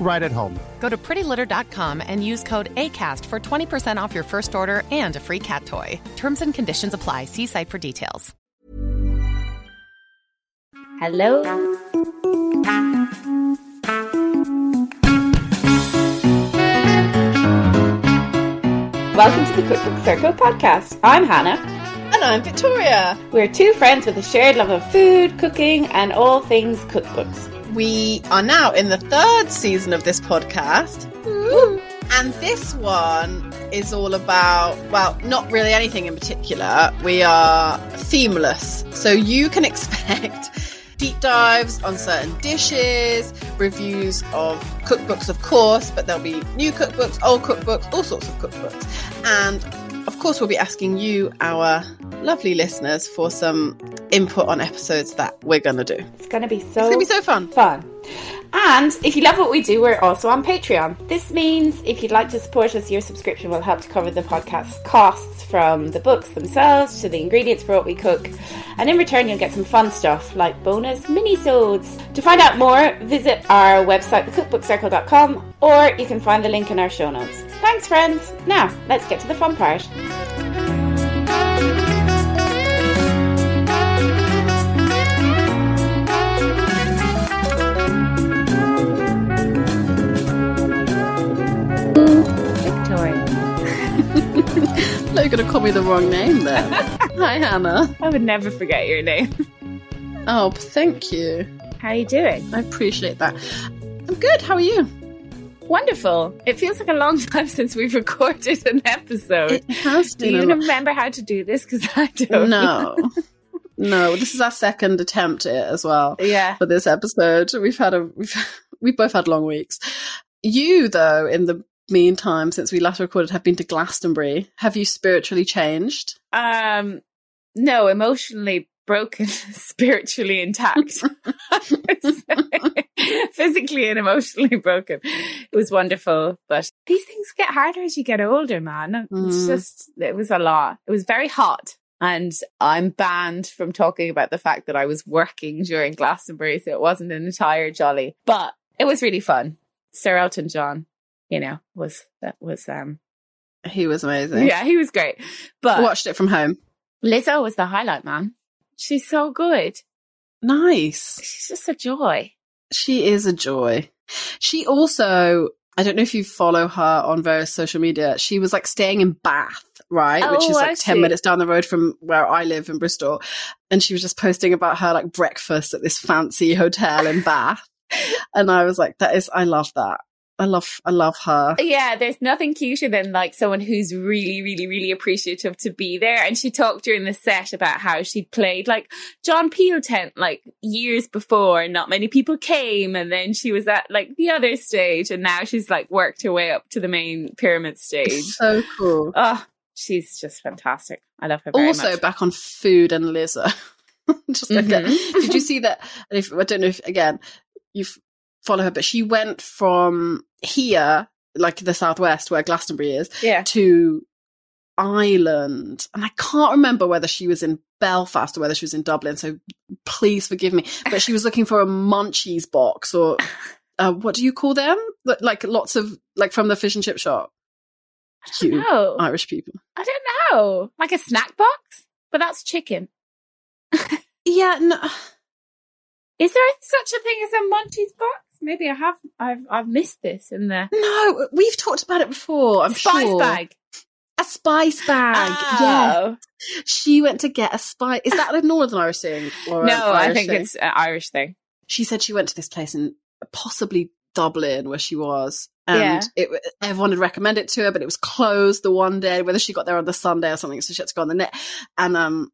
right at home. Go to prettylitter.com and use code ACAST for 20% off your first order and a free cat toy. Terms and conditions apply. See site for details. Hello. Welcome to the Cookbook Circle podcast. I'm Hannah. And I'm Victoria. We're two friends with a shared love of food, cooking, and all things cookbooks. We are now in the third season of this podcast. And this one is all about, well, not really anything in particular. We are themeless. So you can expect deep dives on certain dishes, reviews of cookbooks, of course, but there'll be new cookbooks, old cookbooks, all sorts of cookbooks. And of course, we'll be asking you, our lovely listeners, for some input on episodes that we're going to do. It's going to be so It's going to be so fun. fun. And if you love what we do, we're also on Patreon. This means if you'd like to support us, your subscription will help to cover the podcast's costs from the books themselves to the ingredients for what we cook. And in return, you'll get some fun stuff like bonus mini-sodes. To find out more, visit our website, thecookbookcircle.com, or you can find the link in our show notes. Thanks, friends. Now, let's get to the fun part. You're going to call me the wrong name then. Hi, Hannah. I would never forget your name. Oh, thank you. How are you doing? I appreciate that. I'm good. How are you? Wonderful. It feels like a long time since we've recorded an episode. It has do you remember how to do this? Because I don't. No. No, this is our second attempt at it as well. Yeah. For this episode, we've had a we've we've both had long weeks. You, though, in the meantime, since we last recorded, have been to Glastonbury. Have you spiritually changed? Um. No, emotionally broken, spiritually intact. Physically and emotionally broken. It was wonderful, but these things get harder as you get older, man. It's Mm. just, it was a lot. It was very hot. And I'm banned from talking about the fact that I was working during Glastonbury, so it wasn't an entire jolly. But it was really fun. Sir Elton John, you know, was that was um He was amazing. yeah, he was great. But Watched it from home. Lizzo was the highlight, man. She's so good. Nice. She's just a joy. She is a joy. She also, I don't know if you follow her on various social media. She was like staying in Bath, right? Which Oh, is like 10 minutes down the road from where I live in Bristol. And she was just posting about her like breakfast at this fancy hotel in Bath. and I was like, that is, I love that. I love, I love her. Yeah, there's nothing cuter than like someone who's really, really, really appreciative to be there. And she talked during the set about how she played like John Peel tent like years before, and not many people came. And then she was at like the other stage, and now she's like worked her way up to the main pyramid stage. So cool. Oh, she's just fantastic. I love her very also much. back on food and Lizzo. Just like that. Mhm. Did you see that? If I don't know if again you f- follow her, but she went from here, like the southwest where Glastonbury is, Yeah. to Ireland, and I can't remember whether she was in Belfast or whether she was in Dublin. So please forgive me, but she was looking for a munchies box or. Uh, what do you call them? Like- lots of like from the fish and chip shop. You No, Irish people. I don't know. Like a snack box, but that's chicken. Yeah, no, Is there such a thing as a Munchies box? Maybe I have. I've I've missed this in there. no, we've talked about it before. I'm spice sure. bag. A spice bag. Yeah, Oh. she went to get a spice. Is that a Northern Irish thing? No, I think thing? it's an Irish thing. She said she went to this place in possibly Dublin where she was. And Yeah. it, everyone had recommended it to her, but it was closed the one day, whether she got there on the Sunday or something. So she had to go on the net. And, um,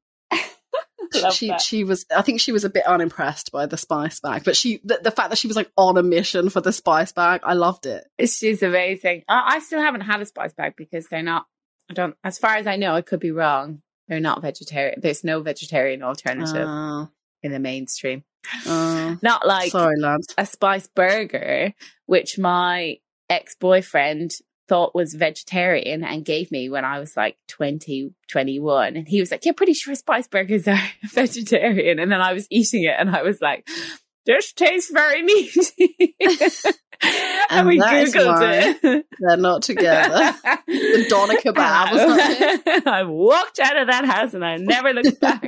she that. she was I think she was a bit unimpressed by the spice bag, but she the, the fact that she was like on a mission for the spice bag, I loved it. She's amazing. I, I still haven't had a spice bag because they're not. I don't. As far as I know, I could be wrong. They're not vegetarian. There's no vegetarian alternative Oh, in the mainstream. oh. Not like sorry, lads. a spice burger, which my ex boyfriend thought was vegetarian and gave me when I was like 20, 21. And he was like, Yeah, pretty sure spice burgers are vegetarian. And then I was eating it and I was like, This tastes very meaty. and, And we Googled it. They're not together. the doner kebab was not it? I walked out of that house and I never looked back.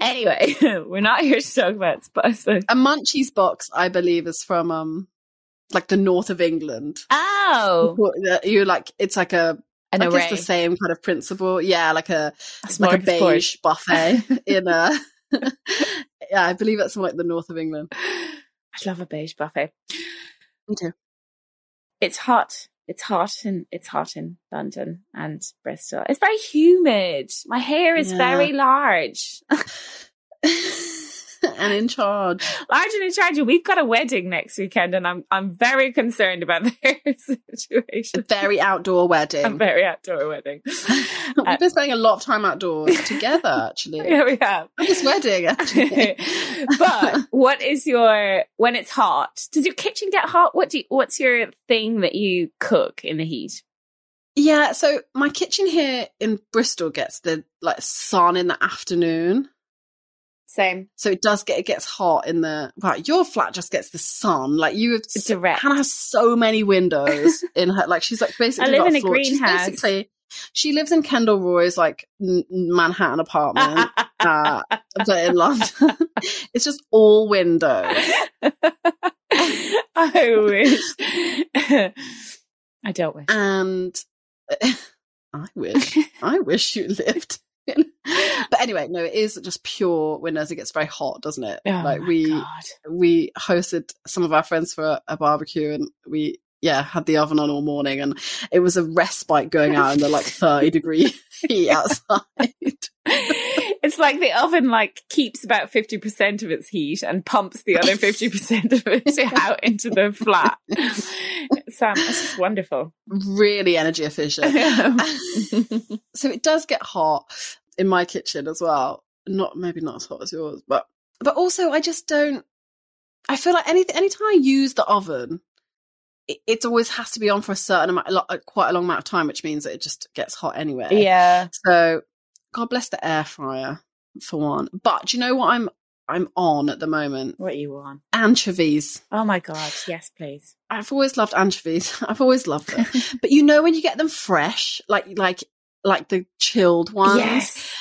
anyway, we're not here to talk about spice. A munchies box, I believe, is from um like the north of England. Oh, you're like it's like a an I array. guess the same kind of principle. Yeah, like a A like a beige buffet in a Yeah, I believe that's like the north of England. I love a beige buffet. Me too. It's hot. It's hot and it's hot in London and Bristol. It's very humid. My hair is Yeah. very large. and in charge. large and in charge. We've got a wedding next weekend and I'm I'm very concerned about the hair situation. Very outdoor wedding. A very outdoor wedding. We've been spending a lot of time outdoors together, actually. yeah, we have. At this wedding, actually. but what is your when it's hot? Does your kitchen get hot? What do you, what's your thing that you cook in the heat? Yeah, so my kitchen here in Bristol gets the like sun in the afternoon. Same. So it does get it gets hot in the wow, your flat just gets the sun. Like you have Direct. Hannah has so many windows in her like she's like basically I live in a floor- she's greenhouse. Basically she lives in Kendall Roy's like n- Manhattan apartment, uh, but in London. it's just all windows. I wish. I don't wish. And I wish, I wish you lived. but anyway, no, it is just pure windows. It gets very hot, doesn't it? Oh like we God. we hosted some of our friends for a, a barbecue, and we yeah had the oven on all morning, and it was a respite going out in the like thirty degree heat outside. It's like the oven like keeps about 50% of its heat and pumps the other 50% of it out into the flat. Sam, it's just wonderful. really energy efficient. so it does get hot in my kitchen as well. Not maybe not as hot as yours, but but also I just don't. I feel like anything anytime I use the oven, it, it always has to be on for a certain amount, quite a long amount of time, which means that it just gets hot anyway. yeah. So God bless the air fryer for one. But do you know what I'm I'm on at the moment? What are you on? Anchovies. Oh my God. Yes, please. I've always loved anchovies. I've always loved them. but you know when you get them fresh, like like like the chilled ones, Yes.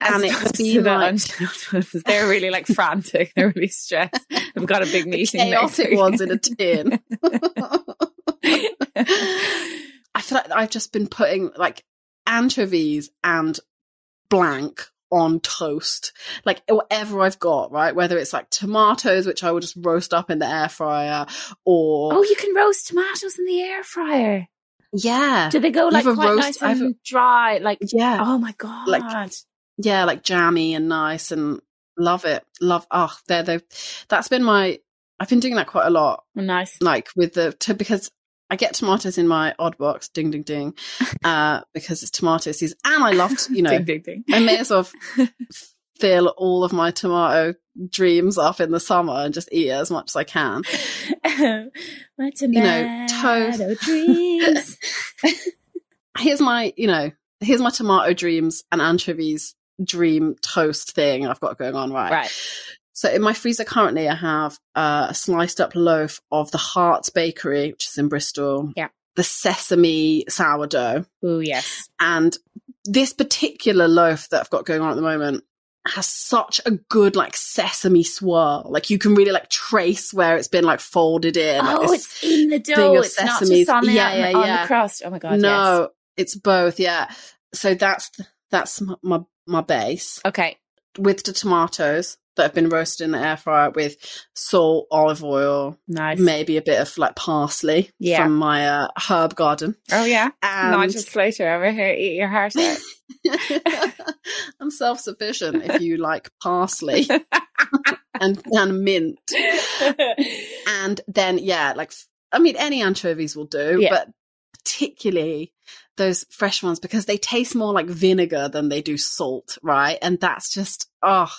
and As it's been the like. They're really like frantic. They're really stressed. I've got a big meeting. next chaotic ones in a tin. I feel like I've just been putting like anchovies and blank on toast, like whatever I've got, right? Whether it's like tomatoes, which I will just roast up in the air fryer, or oh, you can roast tomatoes in the air fryer. yeah, Do they go like quite roast- nice I've- and dry? Like, yeah, oh my God. Like- yeah, like jammy and nice and love it. Love, oh, they're, they that's been my, I've been doing that quite a lot, nice. like with the, to, because I get tomatoes in my odd box, ding, ding, ding, uh, because it's tomato season. And I loved, you know, ding, ding, ding. I may as well fill all of my tomato dreams up in the summer and just eat as much as I can. my know, toast. dreams. Here's my, you know, here's my tomato dreams and anchovies dream toast thing I've got going on, right? right. So in my freezer currently, I have uh, a sliced up loaf of the Hart's Bakery, which is in Bristol. Yeah. the sesame sourdough. Oh yes. And this particular loaf that I've got going on at the moment has such a good like sesame swirl. Like you can really like trace where it's been like folded in. like oh, it's in the dough. It's not just on the, Yeah, yeah, on yeah. the crust. Oh my god. no, Yes. it's both. Yeah. So that's that's my, my my base Okay. with the tomatoes that have been roasted in the air fryer with salt, olive oil, Nice. maybe a bit of like parsley Yeah. from my uh, herb garden. Oh yeah. And Nigel Slater over here. Eat your heart out. I'm self sufficient if you like parsley and, and mint. And then, yeah, like, I mean, any anchovies will do, Yeah. but particularly those fresh ones because they taste more like vinegar than they do salt, right? And that's just, oh,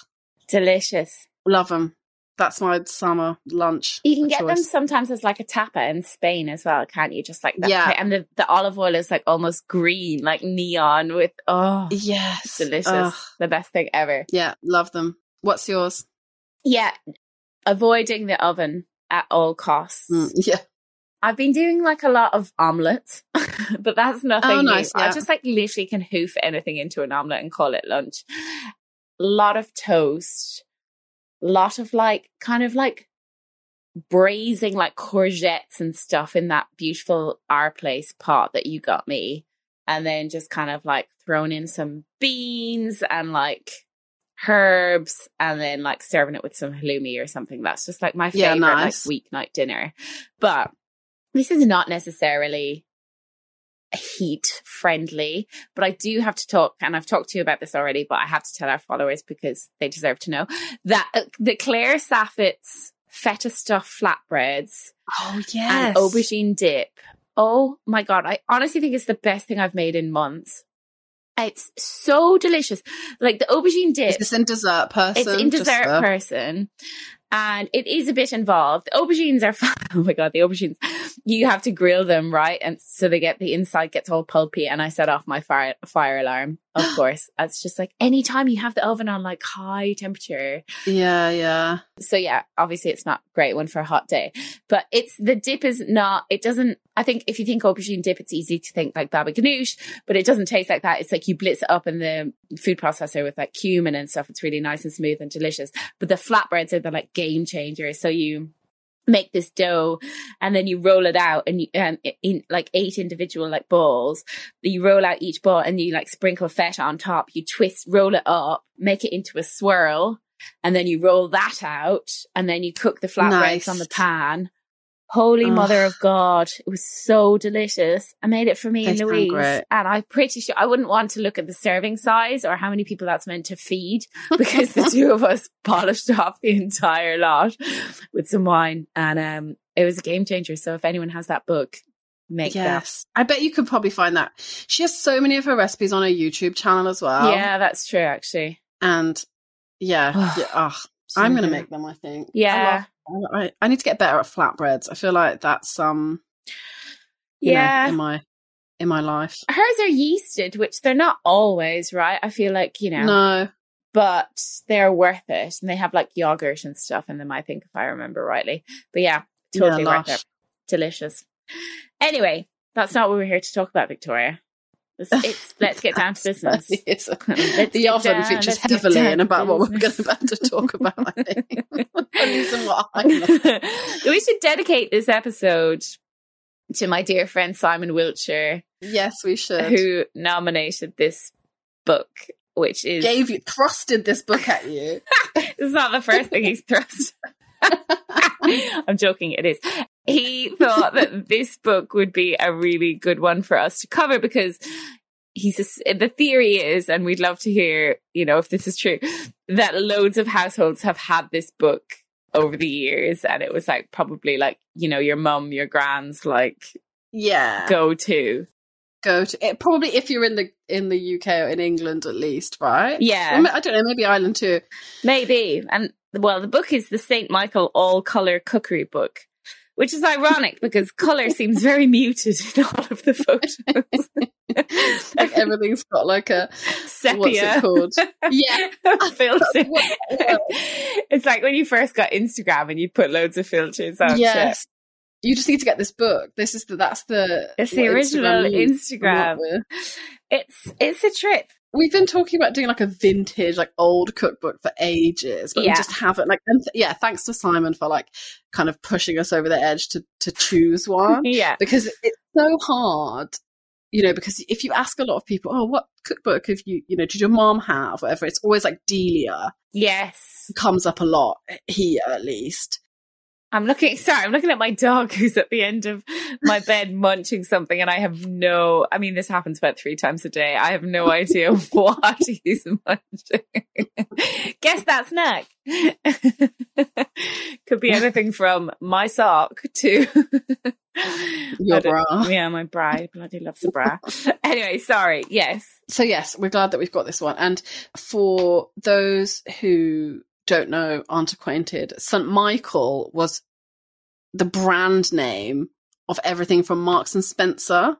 Delicious. love them. That's my summer lunch. You can get them sometimes as like a tapa in Spain as well, can't you? Just like that. Yeah. And the, the olive oil is like almost green, like neon with, oh, Yes. delicious. Ugh. The best thing ever. yeah, love them. What's yours? Yeah. Avoiding the oven at all costs. Mm, yeah. I've been doing like a lot of omelets, but that's nothing Oh, new. nice, I just like literally can hoof anything into an omelet and call it lunch. A lot of toast, lot of like kind of like braising like courgettes and stuff in that beautiful our place pot that you got me. And then just kind of like thrown in some beans and like herbs and then like serving it with some halloumi or something. That's just like my Yeah, favorite nice. like weeknight dinner. But this is not necessarily heat friendly, but I do have to talk, and I've talked to you about this already, but I have to tell our followers because they deserve to know that uh, the Claire Saffitz's feta stuffed flatbreads Oh, and aubergine dip. Oh my god, I honestly think it's the best thing I've made in months. It's so delicious. Like the aubergine dip It's in dessert person? it's in dessert person. And it is a bit involved. The aubergines are fun. Oh my god, the aubergines. You have to grill them, right? And so they get the inside gets all pulpy. And I set off my fire fire alarm, of course. It's just like anytime you have the oven on like high temperature. Yeah, yeah. So yeah, obviously it's not great one for a hot day. But it's the dip is not it doesn't I think if you think aubergine dip, it's easy to think like baba ganoush, but it doesn't taste like that. It's like you blitz it up in the food processor with like cumin and stuff. It's really nice and smooth and delicious. But the flatbreads are the like game changers. So you make this dough and then you roll it out and you um, and in like eight individual like balls you roll out each ball and you like sprinkle feta on top you twist roll it up make it into a swirl and then you roll that out and then you cook the flatbreads Nice. on the pan holy Ugh. mother of god it was so delicious i made it for me and louise great. and i'm pretty sure i wouldn't want to look at the serving size or how many people that's meant to feed because the two of us polished off the entire lot with some wine and um it was a game changer so if anyone has that book make Yes. I bet you could probably find that. She has so many of her recipes on her YouTube channel as well. yeah that's true actually And yeah, yeah oh, I'm going to make them, I think. Yeah. I, I, need to get better at flatbreads. I feel like that's, um, yeah know, in my, in my life. hers are yeasted which they're not always right? I feel like you know No. but they're worth it and they have like yogurt and stuff in them i think if i remember rightly. But yeah totally Yeah, worth it. delicious. Anyway that's not what we're here to talk about victoria it's, let's get down to business the oven down, features heavily in about what we're going about to talk about, I think. At least in what I know. we should dedicate this episode to my dear friend Simon Wiltshire, Yes, we should. who nominated this book, which is Gave you, thrusted this book at you. this is not the first thing he's thrust. I'm joking, it is. He thought that this book would be a really good one for us to cover because he's a, the theory is, and we'd love to hear, you know, if this is true, that loads of households have had this book over the years, and it was like probably like you know your mum, your grand's like Yeah. go to. go to it probably if you're in the in the UK or in England at least, right? Yeah. I don't know, maybe Ireland too. Maybe. And well, the book is the St. Michael all color cookery book, which is ironic because color seems very muted in all of the photos. like everything's got like a Sepia. what's it called? Yeah. filter. It's like when you first got Instagram and you put loads of filters on. shit. yes. you just need to get this book. This is the that's the it's the original Instagram. Instagram. It's it's a trip. We've been talking about doing like a vintage, like old cookbook for ages, but yeah. we just haven't. Like, th- yeah, thanks to Simon for like kind of pushing us over the edge to to choose one. yeah, because it's so hard you know, because if you ask a lot of people, oh, what cookbook have you, you know, did your mom have, whatever, it's always like Delia. Yes. Comes up a lot eh, here, at least. I'm looking, sorry, I'm looking at my dog who's at the end of my bed munching something, and I have no, I mean, this happens about three times a day. I have no idea what he's munching. Guess that snack. Could be anything from my sock to your bra. Yeah, my bra. I bloody loves a bra. anyway, sorry. Yes. So, yes, we're glad that we've got this one. And for those who don't know, aren't acquainted, St. Michael was the brand name of everything from Marks and Spencer,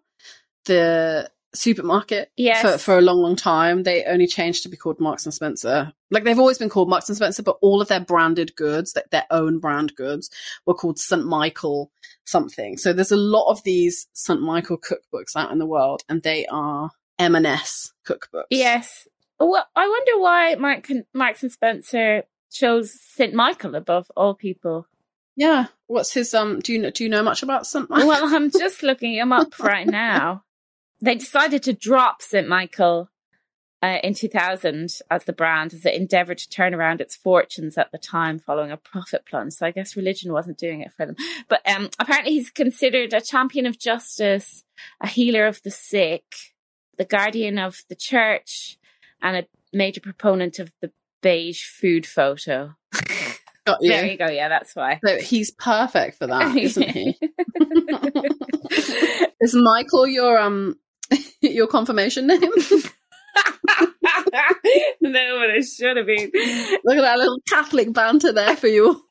the supermarket yes. for, for a long, long time. They only changed to be called Marks and Spencer. Like they've always been called Marks and Spencer, but all of their branded goods, their own brand goods, were called St. Michael something. So there's a lot of these St. Michael cookbooks out in the world, and they are M&S cookbooks. Yes. Well, I wonder why Mark, Marks and Spencer chose St. Michael above all people. Yeah. What's his um do you know do you know much about St. Michael? Well, I'm just looking him up right now. They decided to drop St. Michael uh, in 2000 as the brand as it endeavored to turn around its fortunes at the time following a profit plunge. So I guess religion wasn't doing it for them. But um, apparently he's considered a champion of justice, a healer of the sick, the guardian of the church, and a major proponent of the beige food photo. Got you. There you go. Yeah, that's why. So he's perfect for that, isn't he? Is Michael your um your confirmation name? no, but it should have been. Look at that little Catholic banter there for you.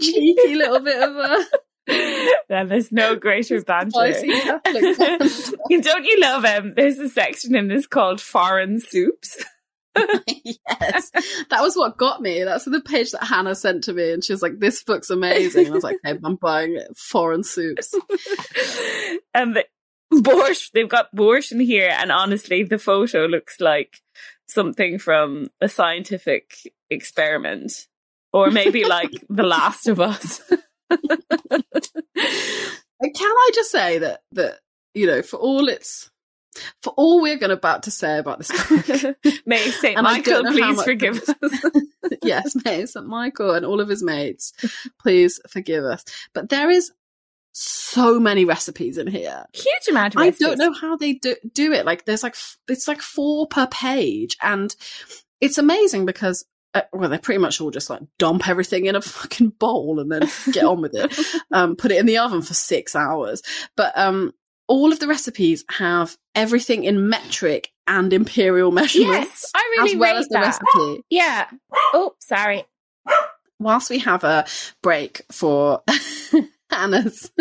Cheeky little bit of a. Yeah, there's no greater banter. Don't you love him? Um, there's a section in this called foreign soups. yes, that was what got me. That's the page that Hannah sent to me, and she was like, "This book's amazing." And I was like, "Okay, I'm buying foreign soups." and the borscht, they've got borscht in here, and honestly, the photo looks like something from a scientific experiment, or maybe like The Last of Us. Can I just say that that you know, for all its for all we're going about to say about this book. may St. Michael please forgive us. yes, may St. Michael and all of his mates please forgive us. But there is so many recipes in here. Huge amount of recipes. I don't know how they do, do it. Like there's like, it's like four per page and it's amazing because uh, well, they pretty much all just like dump everything in a fucking bowl and then get on with it. Um, put it in the oven for six hours. But, um, all of the recipes have everything in metric and imperial measurements. Yes, I really as well as the that. recipe. Yeah. Oh, sorry. Whilst we have a break for Anna's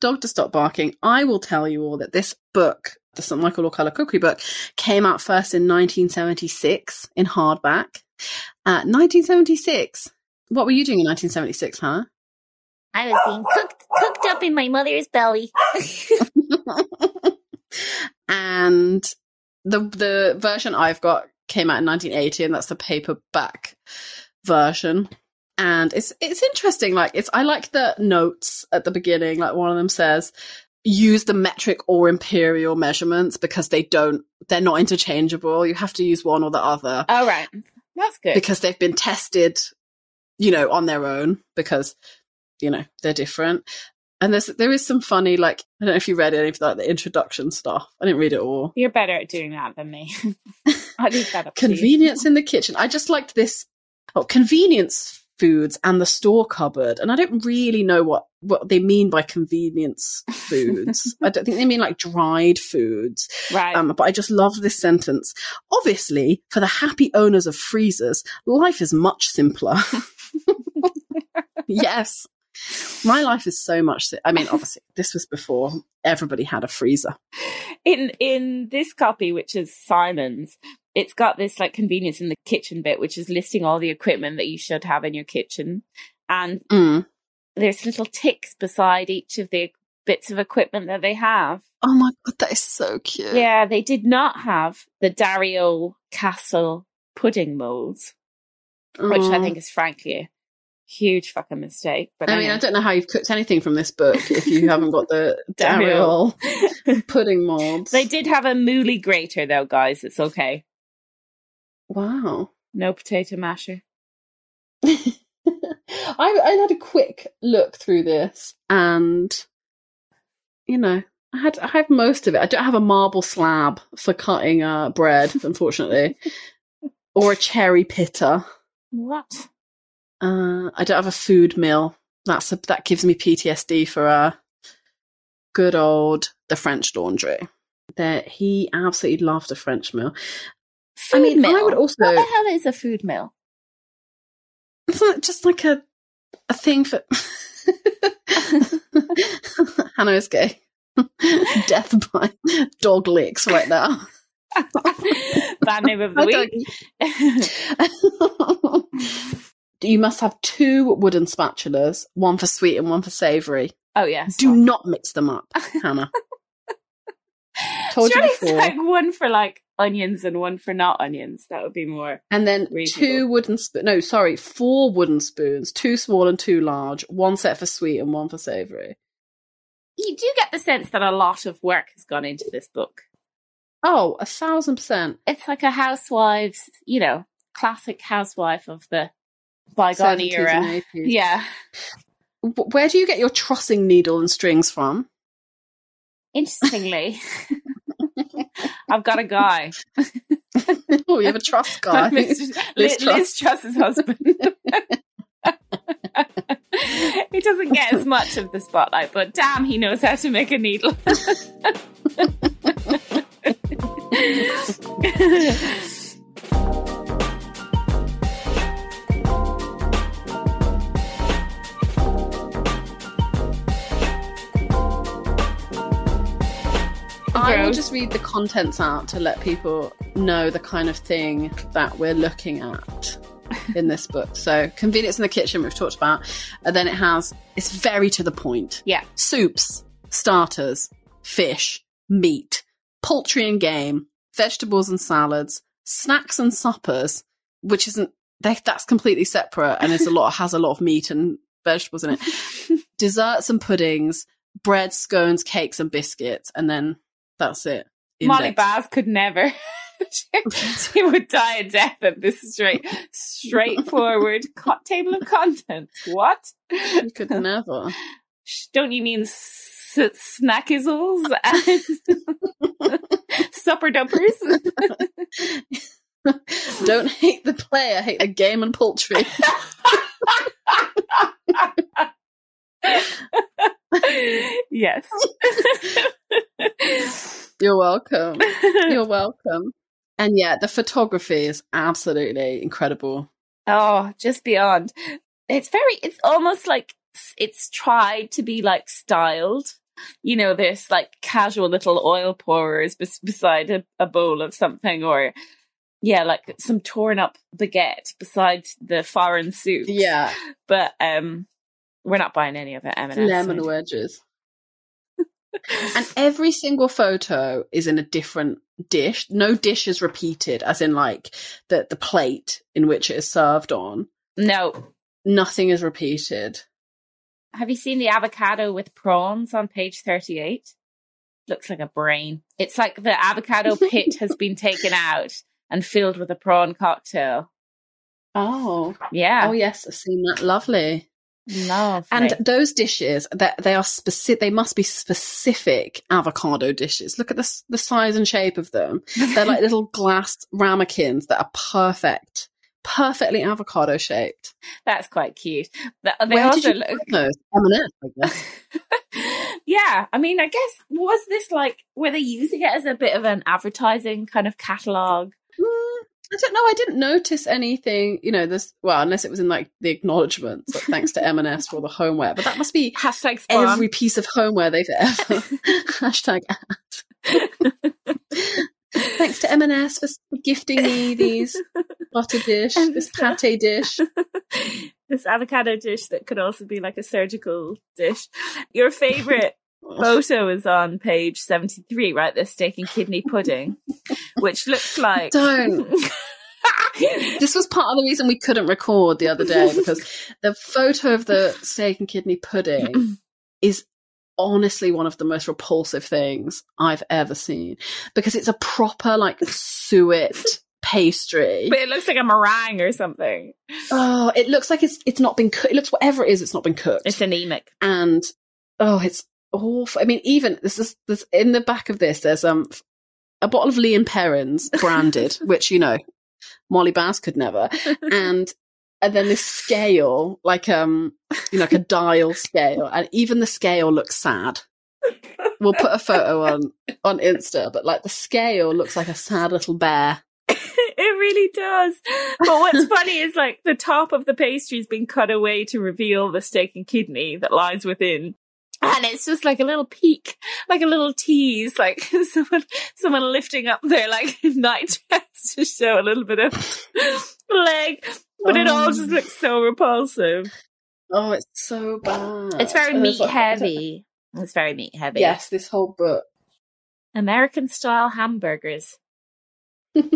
dog to stop barking, I will tell you all that this book, the St. Michael Color Cookery book, came out first in 1976 in hardback. Uh, 1976. What were you doing in 1976, huh? I was being cooked cooked up in my mother's belly. and the the version I've got came out in 1980, and that's the paperback version. And it's it's interesting. Like it's I like the notes at the beginning. Like one of them says, use the metric or imperial measurements because they don't they're not interchangeable. You have to use one or the other. Oh right. That's good. Because they've been tested, you know, on their own because you know they're different and there's there is some funny like I don't know if you read any of like the introduction stuff. I didn't read it all. You're better at doing that than me. I leave that up. Convenience in the kitchen. I just liked this. Oh, convenience foods and the store cupboard, and I don't really know what what they mean by convenience foods. I don't think they mean like dried foods. Right. Um, but I just love this sentence. Obviously, for the happy owners of freezers, life is much simpler. yes. My life is so much. I mean, obviously, this was before everybody had a freezer. In in this copy, which is Simon's, it's got this like convenience in the kitchen bit, which is listing all the equipment that you should have in your kitchen. And mm. there's little ticks beside each of the bits of equipment that they have. Oh my god, that is so cute. Yeah, they did not have the dariole Castle pudding molds, which I Mm. think is frankly a huge fucking mistake. But I mean, I don't know how you've cooked anything from this book if you haven't got the dariole. dariole pudding molds. they did have a Mouli grater though, guys. It's okay. Wow. No potato masher. I, I had a quick look through this, and you know, I had I have most of it. I don't have a marble slab for cutting uh, bread, unfortunately, or a cherry pitter. What? Uh, I don't have a food mill. That's a, that gives me PTSD for uh, good old the French laundry. That he absolutely loved a French mill. Food I mean, mill. I would also. What the hell is a food mill? It's not just like a a thing for Hannah is gay. Death by dog licks right now. Bad name of the week. you must have two wooden spatulas, one for sweet and one for savoury. oh yes. Do not mix them up, Hannah. Told you Surely it's before. like one for like onions and one for not onions. That would be more. And then Reasonable. two wooden spoons. No, sorry, four wooden spoons, two small and two large, one set for sweet and one for savoury. You do get the sense that a lot of work has gone into this book. Oh, a thousand percent. It's like a housewife's, you know, classic housewife of the bygone era. Yeah. Where do you get your trussing needle and strings from? Interestingly, I've got a guy. oh, you have a trust guy. Liz Liz. Liz Truss's husband. he doesn't get as much of the spotlight, but damn, he knows how to make a needle. I will just read the contents out to let people know the kind of thing that we're looking at in this book. So, convenience in the kitchen, we've talked about. And then it has, it's very to the point. Yeah. Soups, starters, fish, meat, poultry and game, vegetables and salads, snacks and suppers, which isn't, they, that's completely separate and it's a lot, has a lot of meat and vegetables in it. Desserts and puddings, bread, scones, cakes and biscuits. And then that's it. Molly Index. Baz could never. she would die a death at this straight, straightforward co- table of contents. What? You could never. Don't you mean s- snackizzles and supper dumpers? Don't hate the player, hate the game and poultry. Yes. You're welcome. You're welcome. And yeah, the photography is absolutely incredible. oh, just beyond. It's very, it's almost like it's tried to be like styled. You know, there's like casual little oil pourers bes- beside a, a bowl of something, or yeah, like some torn up baguette beside the foreign soup. Yeah, but um, we're not buying any of it. M&S. lemon wedges. and every single photo is in a different dish. No dish is repeated, as in like the the plate in which it is served on. No, Nothing is repeated. have you seen the avocado with prawns on page thirty-eight? Looks like a brain. It's like the avocado pit has been taken out and filled with a prawn cocktail. Oh, Yeah, oh yes, I've seen that. Lovely. Love. And those dishes, that they are specific. They must be specific avocado dishes. Look at the the size and shape of them. They're like little glass ramekins that are perfect, perfectly avocado shaped. that's quite cute. They Where also did you look. M&S, I yeah, I mean, I guess was this like were they using it as a bit of an advertising kind of catalog? Mm, I don't know. I didn't notice anything. You know, this well, unless it was in like the acknowledgements. Like, thanks to M&S for all the homeware, but that must be Hashtag spawn. every piece of homeware they've ever hashtag ad. Thanks to M&S for, gifting me these butter dish, this pate dish. this avocado dish that could also be like a surgical dish. Your favorite photo is on page 73, right? The steak and kidney pudding, which looks like. Don't. this was part of the reason we couldn't record the other day because the photo of the steak and kidney pudding is honestly one of the most repulsive things I've ever seen because it's a proper like suet pastry. But it looks like a meringue or something. Oh, it looks like it's it's not been cooked. It looks whatever it is, it's not been cooked. It's anemic. and oh, it's awful. I mean, even this is this in the back of this. There's um a bottle of Lea and Perrins branded, which you know Molly Baz could never, and and then this scale, like um you know, like a dial scale, and even the scale looks sad. We'll put a photo on on Insta, but like the scale looks like a sad little bear. it really does. But what's funny is like the top of the pastry's been cut away to reveal the steak and kidney that lies within. And it's just like a little peek, like a little tease, like someone, someone lifting up their like night dress to show a little bit of leg. But it all just um. looks so repulsive. Oh, it's so bad. It's very And meat like- heavy. It's very meat heavy. Yes, this whole book. American style hamburgers. You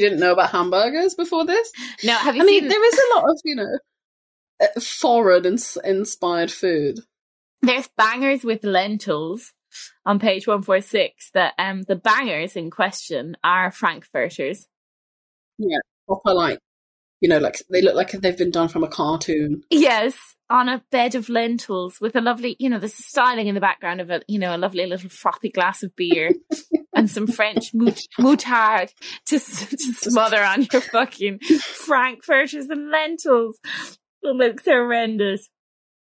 didn't know about hamburgers before this? No, have you I mean, there is a lot of you know uh, foreign-inspired food. there's bangers with lentils on page 146 that um the bangers in question are frankfurters Yeah, Proper like, you know, like they look like they've been done from a cartoon. yes on a bed of lentils with a lovely you know there's styling in the background of a you know a lovely little frothy glass of beer and some french mout- moutard to, to smother on your fucking frankfurters and lentils it looks horrendous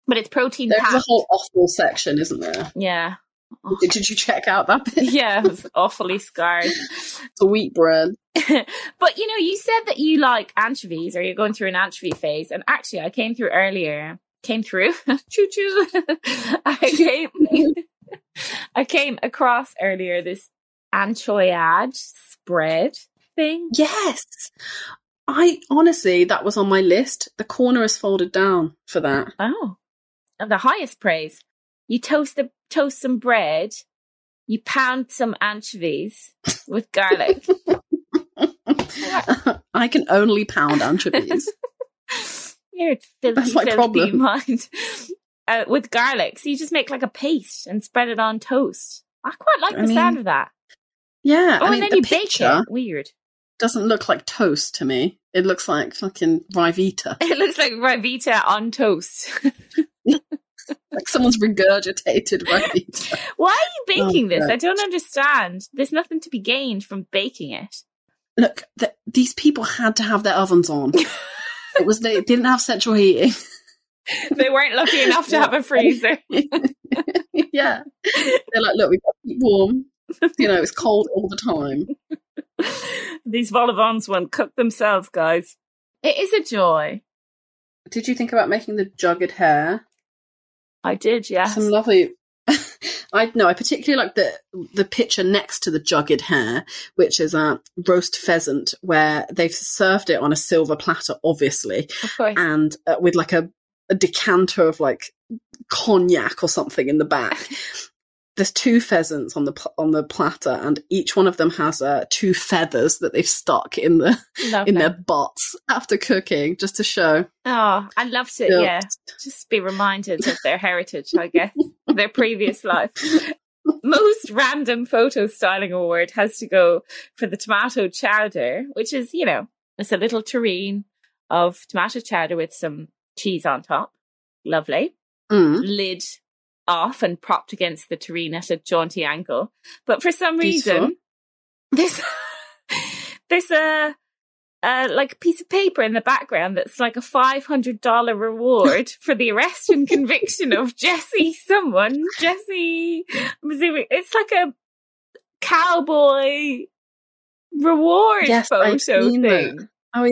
but it's protein There's a whole offal section, isn't there? yeah Did, did you check out that bit? yeah it was awfully scarred The wheat bread. but you know, you said that you like anchovies or you're going through an anchovy phase. And actually, I came through earlier, came through, choo choo. I came, I came across earlier this anchoyade spread thing. Yes. I honestly, that was on my list. The corner is folded down for that. Oh, of the highest praise. You toast the toast some bread. You pound some anchovies with garlic. I can only pound anchovies. You're filthy, That's my filthy problem. mind. Uh, with garlic. So you just make like a paste and spread it on toast. I quite like I the sound of that. yeah, Oh, I mean, and then the you picture bake it. Weird. Doesn't look like toast to me. It looks like fucking Ryvita. It looks like Ryvita on toast. like someone's regurgitated Ryvita. Why are you oh, baking Oh, this? God. I don't understand. There's nothing to be gained from baking it. Look, th- these people had to have their ovens on. it was they didn't have central heating. They weren't lucky enough to have a freezer. yeah, they're like, look, we've got to keep warm. You know, it's cold all the time. These vol au vents won't cook themselves, guys. It is a joy. Did you think about making the jugged hare? I did, yes. Some lovely. I know. I particularly like the the picture next to the jugged hare, which is a roast pheasant, where they've served it on a silver platter, obviously, Of and uh, with like a, a decanter of like cognac or something in the back. There's two pheasants on the pl- on the platter, and each one of them has uh, two feathers that they've stuck in the Lovely. in their butts after cooking, just to show. Oh, I'd love to, Yeah. yeah. Just be reminded of their heritage, I guess, their previous life. Most random photo styling award has to go for the tomato chowder, which is, you know, it's a little tureen of tomato chowder with some cheese on top. Lovely. Mm. Lid off and propped against the tureen at a jaunty angle. But for some reason, there's there's a uh, like a piece of paper in the background that's like a five hundred dollar reward for the arrest and conviction of Jesse someone. Jesse, I'm assuming it's like a cowboy reward Yes, photo seen that. thing. Oh, yeah.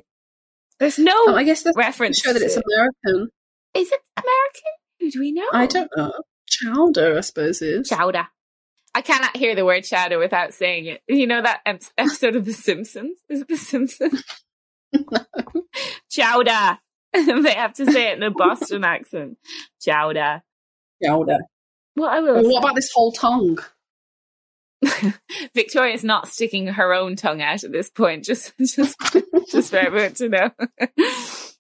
There's no Oh, I guess that's reference. show that it's American. Is it American? Who do we know? I don't know. Chowder, I suppose is. Chowder. I cannot hear the word chowder without saying it. You know that episode of The Simpsons? Is it The Simpsons? Chowder. they have to say it in a Boston accent. Chowder. Chowder. Well, I will. Well, what about this whole tongue? Victoria's not sticking her own tongue out at this point. Just, just, just for everyone to know.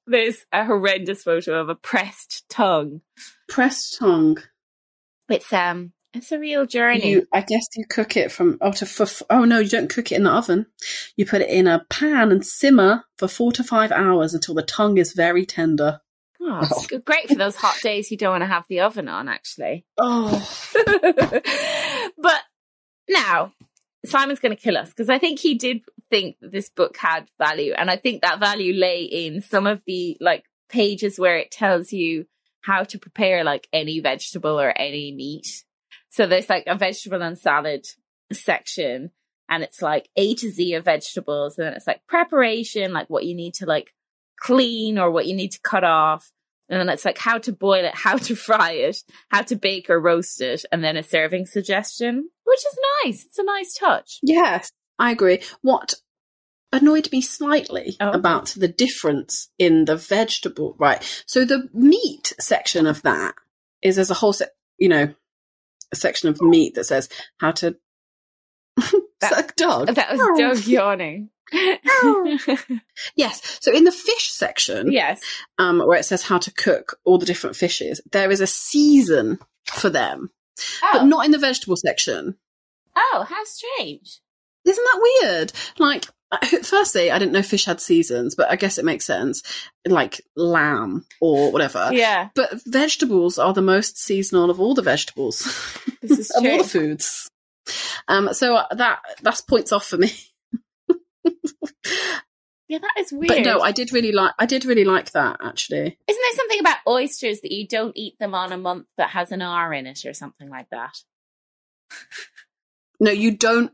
There's a horrendous photo of a pressed tongue. Pressed tongue. It's um, it's a real journey. You, I guess you cook it from oh to for, oh no, you don't cook it in the oven. You put it in a pan and simmer for four to five hours until the tongue is very tender. Oh, it's great for those hot days you don't want to have the oven on, actually. Oh, but now Simon's going to kill us because I think he did think that this book had value, and I think that value lay in some of the like pages where it tells you how to prepare like any vegetable or any meat. So there's like a vegetable and salad section, and it's like A to Z of vegetables, and then it's like preparation, like what you need to like clean or what you need to cut off. And then it's like how to boil it, how to fry it, how to bake or roast it, and then a serving suggestion, which is nice. It's a nice touch. yes, I agree. What annoyed me slightly Oh. about the difference in the vegetable, right? So the meat section of that is there's a whole set, you know, a section of meat that says how to. That- suck dog. That was Doug yawning. Yes. So in the fish section, yes. um, where it says how to cook all the different fishes, there is a season for them, but Oh. not in the vegetable section. oh, how strange. Isn't that weird? Like, firstly, I didn't know fish had seasons, but I guess it makes sense. Like lamb or whatever. Yeah, But vegetables are the most seasonal of all the vegetables, this is of all the foods. Um, so uh, that that's points off for me. Yeah, that is weird. But no, I did really like. I did really like that actually. Isn't there something about oysters that you don't eat them on a month that has an R in it or something like that? No, you don't.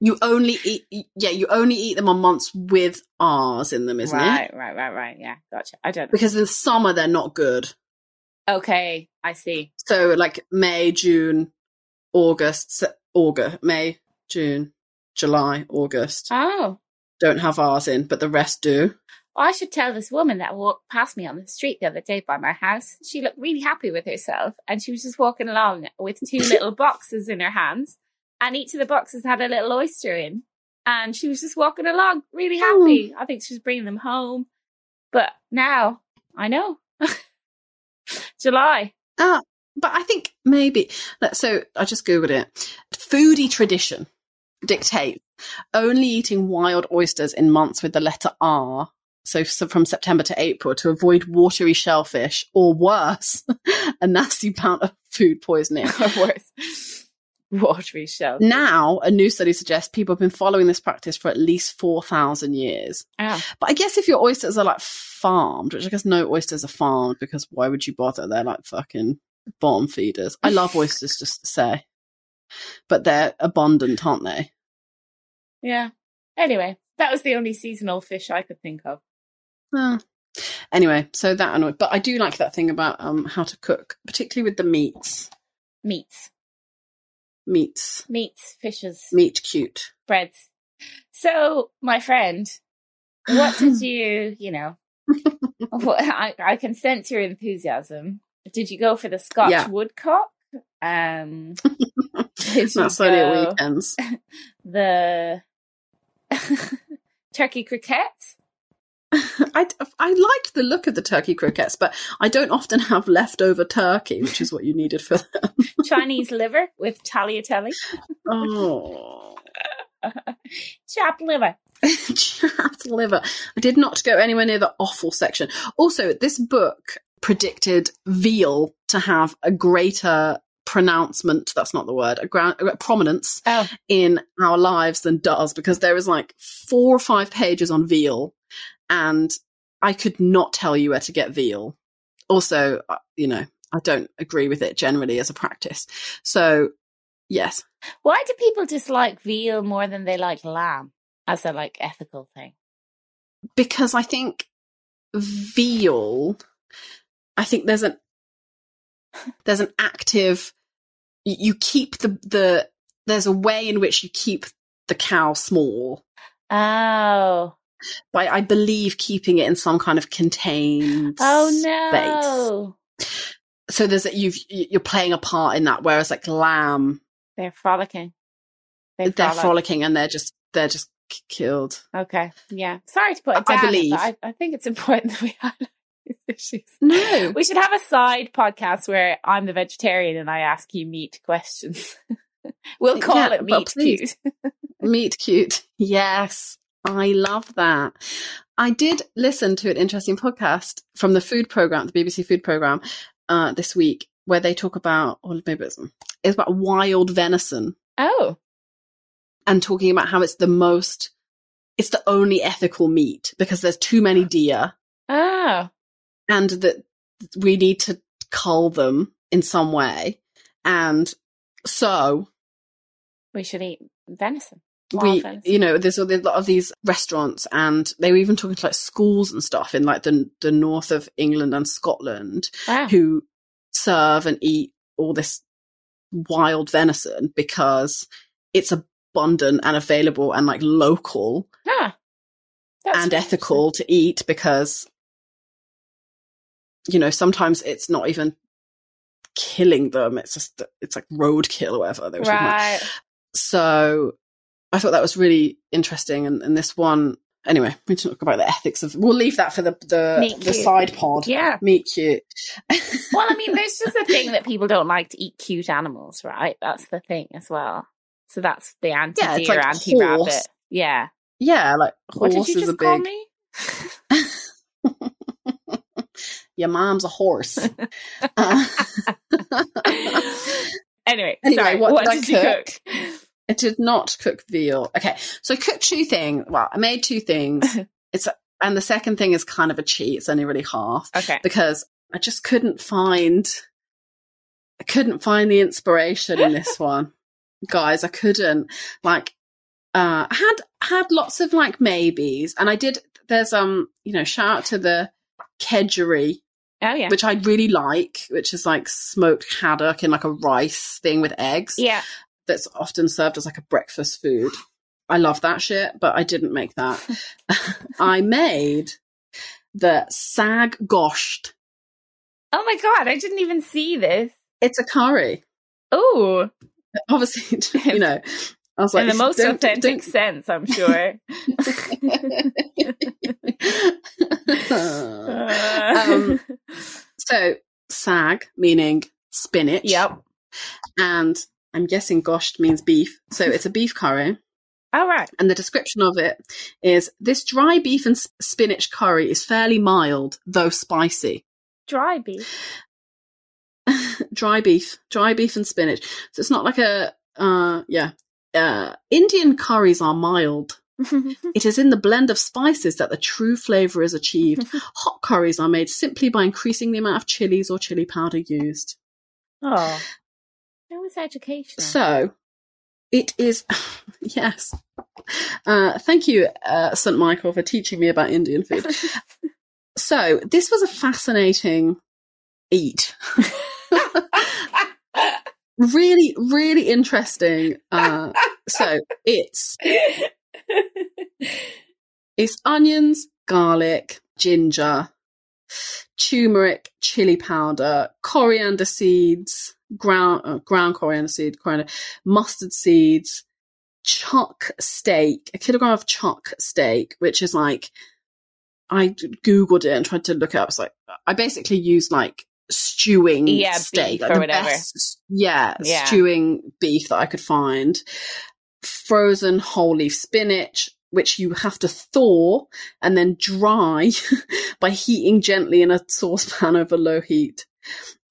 You only eat. Yeah, you only eat them on months with R's in them, isn't right, it? right, right, right. right. Yeah, gotcha. I don't know. Because in summer they're not good. Okay, I see. So like May, June, August, August, May, June, July, August Oh, don't have R's in, but the rest do. I should tell this woman that walked past me on the street the other day by my house. She looked really happy with herself, and she was just walking along with two little boxes in her hands, and each of the boxes had a little oyster in. And she was just walking along, really happy. I think she was bringing them home. But now I know. July. Ah, but I think maybe. So I just googled it. Foodie tradition dictates only eating wild oysters in months with the letter R. So, so from September to April to avoid watery shellfish, or worse, a nasty bout of food poisoning. Or worse. Watery shell. Now, a new study suggests people have been following this practice for at least 4,000 years. But I guess if your oysters are like farmed, which I guess no oysters are farmed because why would you bother? They're like fucking bottom feeders. I love oysters just to say, but they're abundant, aren't they? Yeah. Anyway, that was the only seasonal fish I could think of. Uh, anyway, so that annoyed. But I do like that thing about um how to cook, particularly with the meats. Meats. Meats, Meats, fishes, meat cute. breads. So, my friend, what did you, you know, I, I can sense your enthusiasm. Did you go for the Scotch Yeah. woodcock? Um, That's only at weekends. the turkey croquettes? I, I liked the look of the turkey croquettes, but I don't often have leftover turkey, which is what you needed for them. Chinese liver with tagliatelle? Oh, Chopped liver. chapped liver. I did not go anywhere near the awful section. Also, this book predicted veal to have a greater pronouncement that's not the word a, gra- a prominence Oh, in our lives than does because there is like four or five pages on veal and i could not tell you where to get veal also uh, you know i don't agree with it generally as a practice so yes why do people dislike veal more than they like lamb as a like ethical thing? because I think veal, I think there's an there's an active. You you keep the the there's a way in which you keep the cow small. Oh, by I believe keeping it in some kind of contained Oh space. no. So there's a, you've you're playing a part in that, whereas like lamb, They're frolicking. They they're frolic. frolicking and they're just they're just k- killed. Okay. Yeah. Sorry to put it I down. but believe. I, I think it's important that we highlight these issues. No, We should have a side podcast where I'm the vegetarian and I ask you meat questions. we'll call Yeah, it meat cute. meat cute. Yes, I love that. I did listen to an interesting podcast from the food program, the BBC food program, uh, this week, where they talk about, or maybe it's, it's about wild venison Oh. and talking about how it's the most, it's the only ethical meat because there's too many deer Oh. and that we need to cull them in some way. And so We should eat venison. We, you know, there's, a lot of these restaurants, and they were even talking to like schools and stuff in like the the north of England and Scotland, Wow. who serve and eat all this wild venison because it's abundant and available and like local. Ah, that's and ethical to eat because you know sometimes it's not even killing them it's just it's like roadkill or whatever they were interesting. talking about Right. so I thought that was really interesting. And, and this one, anyway, we can talk about the ethics of. We'll leave that for the the, the side pod. Yeah. meet cute. Well, I mean, there's just a thing that people don't like to eat cute animals, right? That's the thing as well. So that's the anti Yeah, deer, it's like anti rabbit. Yeah. yeah, like horse What did you is just a call me? Your mom's a horse. Uh, anyway, Anyway, sorry, what what, did I did, you cook? cook? I did not cook veal. Okay, so I cooked two things. Well, I made two things. It's and the second thing is kind of a cheat. It's only really half. Okay. because I just couldn't find I couldn't find the inspiration in this one. Guys, I couldn't. Like uh I had had lots of like maybes and I did there's um you know shout out to the kedgeree Oh, yeah. which I really like which is like smoked haddock in like a rice thing with eggs yeah. That's often served as like a breakfast food. I love that shit, but I didn't make that. I made the sag gosht Oh my God, I didn't even see this. it's a curry. Oh, Obviously, you know, I was like, in the most don't- authentic don't- sense, I'm sure. um, so, sag meaning spinach. yep. And I'm guessing gosht means beef. So it's a beef curry. All right. And the description of it is this dry beef and spinach curry is fairly mild, though spicy. Dry beef. dry beef, dry beef and spinach. So it's not like a, uh, yeah. Uh, Indian curries are mild. It is in the blend of spices that the true flavor is achieved. Hot curries are made simply by increasing the amount of chilies or chili powder used. oh, that was educational. So it is, yes. Uh, thank you, uh, St. Michael, for teaching me about Indian food. so this was a fascinating eat. really, really interesting. Uh, so it's it's onions, garlic, ginger, turmeric, chili powder, coriander seeds, ground uh, ground coriander seed, coriander, mustard seeds, chuck steak, a kilogram of chuck steak, which is like I googled it and tried to look it up. It's like I basically used like stewing Yeah, steak, like or the whatever. best, yeah, Yeah. stewing beef that I could find. Frozen whole leaf spinach, which you have to thaw and then dry by heating gently in a saucepan over low heat.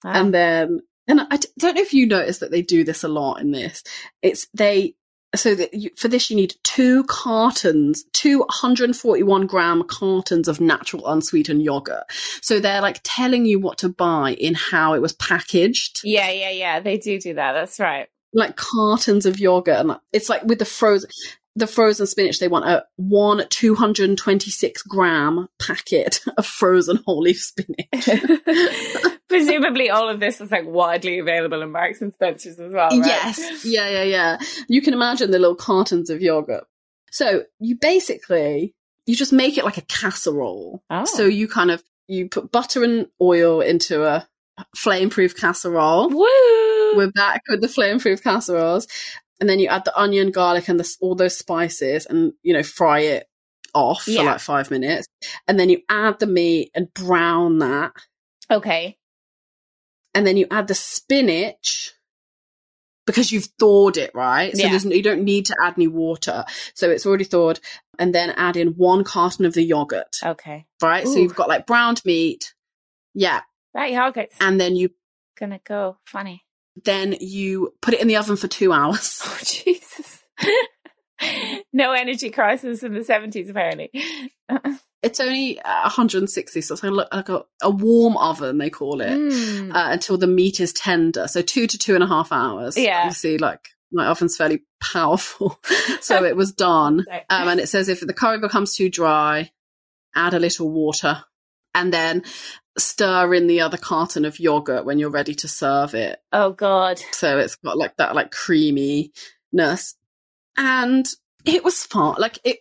Wow. And then, and I don't know if you notice that they do this a lot in this. It's they, so that you, for this you need two cartons, two 141 gram cartons of natural unsweetened yogurt. So they're like telling you what to buy in how it was packaged, yeah, yeah, yeah. They do do that. That's right. like cartons of yogurt, and it's like with the frozen. The frozen spinach, they want a one 226 gram packet of frozen whole leaf spinach. Presumably, all of this is like widely available in Marks and Spencers as well. Right? Yes. Yeah, yeah, yeah. You can imagine the little cartons of yogurt. So you basically, you just make it like a casserole. Oh. So you kind of you put butter and oil into a flame proof casserole. Woo! We're back with the flame proof casseroles. And then you add the onion, garlic, and the, all those spices and, you know, fry it off Yeah. for like five minutes. And then you add the meat and brown that. okay. And then you add the spinach because you've thawed it, right? So Yeah. you don't need to add any water. So it's already thawed. And then add in one carton of the yogurt, Okay. right? So you've got like browned meat. Yeah. That yogurt's And then you, gonna go funny. Then you put it in the oven for two hours. Oh Jesus. no energy crisis in the seventies, apparently. It's only uh, 160, so it's like a, like a, a warm oven, they call it, Mm. uh, until the meat is tender. So two to two and a half hours. Yeah. Obviously, like my oven's fairly powerful. so it was done. Um, and it says if the curry becomes too dry, add a little water and then stir in the other carton of yogurt when you're ready to serve it. oh God. So it's got like that like creaminess. And it was fun. Like it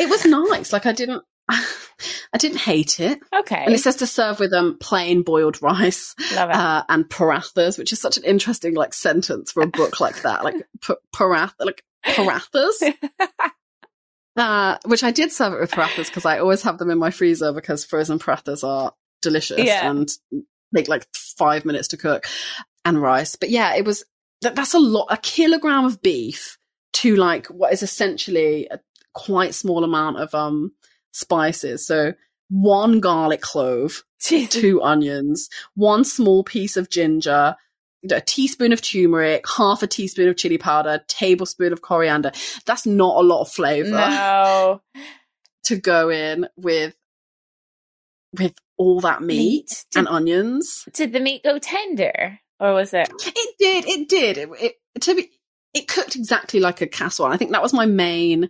it was nice. Like I didn't I didn't hate it. Okay. And it says to serve with um plain boiled rice uh, and parathas, which is such an interesting like sentence for a book like that. Like p- parath like parathas. Uh, which I did serve it with parathas because I always have them in my freezer because frozen parathas are delicious Yeah. and take like five minutes to cook and rice. But yeah, it was that, that's a lot, a kilogram of beef to like what is essentially a quite small amount of um spices. So one garlic clove, two onions, one small piece of ginger, a teaspoon of turmeric, half a teaspoon of chili powder, tablespoon of coriander. That's not a lot of flavor No. to go in with with all that meat, Did, and onions. did the meat go tender? Or was it? It did, it did. It, it to be it cooked exactly like a casserole. I think that was my main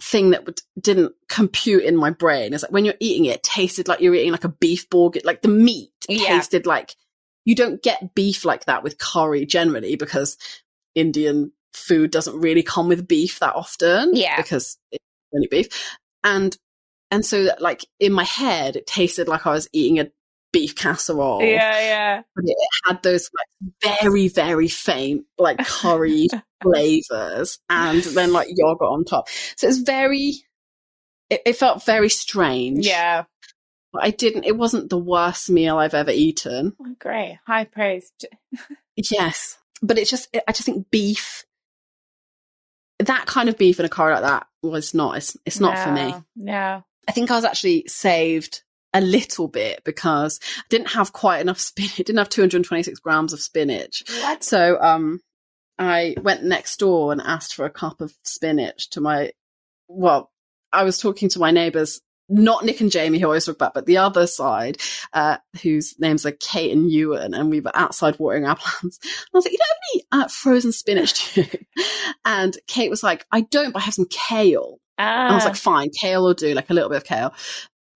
thing that would, didn't compute in my brain. Is like when you're eating it, it tasted like you're eating like a beef burger. Like the meat Yeah. tasted like you don't get beef like that with curry generally because Indian food doesn't really come with beef that often. Yeah. because it's only beef, and and so like in my head, it tasted like I was eating a beef casserole Yeah, yeah. but it had those like very very faint like curry flavors and then like yogurt on top so it's very it, it felt very strange Yeah. but i didn't it wasn't the worst meal i've ever eaten Oh, great. High praise. yes but it's just i just think beef that kind of beef in a curry like that was not it's, it's not for me No, No. I think I was actually saved a little bit because I didn't have quite enough spinach. I didn't have 226 grams of spinach. What? So um, I went next door and asked for a cup of spinach to my. Well, I was talking to my neighbours, not Nick and Jamie, who I always talk about, but the other side, uh, whose names are Kate and Ewan, and we were outside watering our plants. And I was like, "You don't have any uh, frozen spinach, do you?" And Kate was like, "I don't, but I have some kale." Ah. And I was like, fine, kale will do, like a little bit of kale.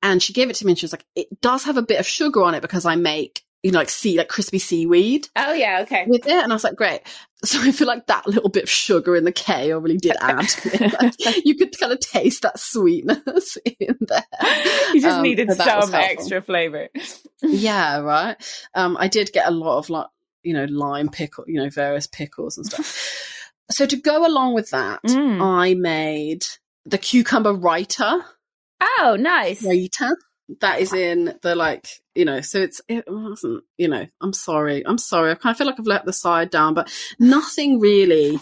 And she gave it to me and she was like, it does have a bit of sugar on it because I make, you know, like sea, like crispy seaweed oh, yeah. Okay. with it. And I was like, great. So I feel like that little bit of sugar in the kale really did add to it. Like, you could kind of taste that sweetness in there. You just Um, needed so some extra flavor. Yeah, right. Um, I did get a lot of like, you know, lime pickle, you know, various pickles and stuff. so to go along with that, Mm. I made the cucumber raita. Oh, nice. Raita. That is in the like, you know, so it's it wasn't, you know, I'm sorry. I'm sorry. I kind of feel like I've let the side down, but nothing really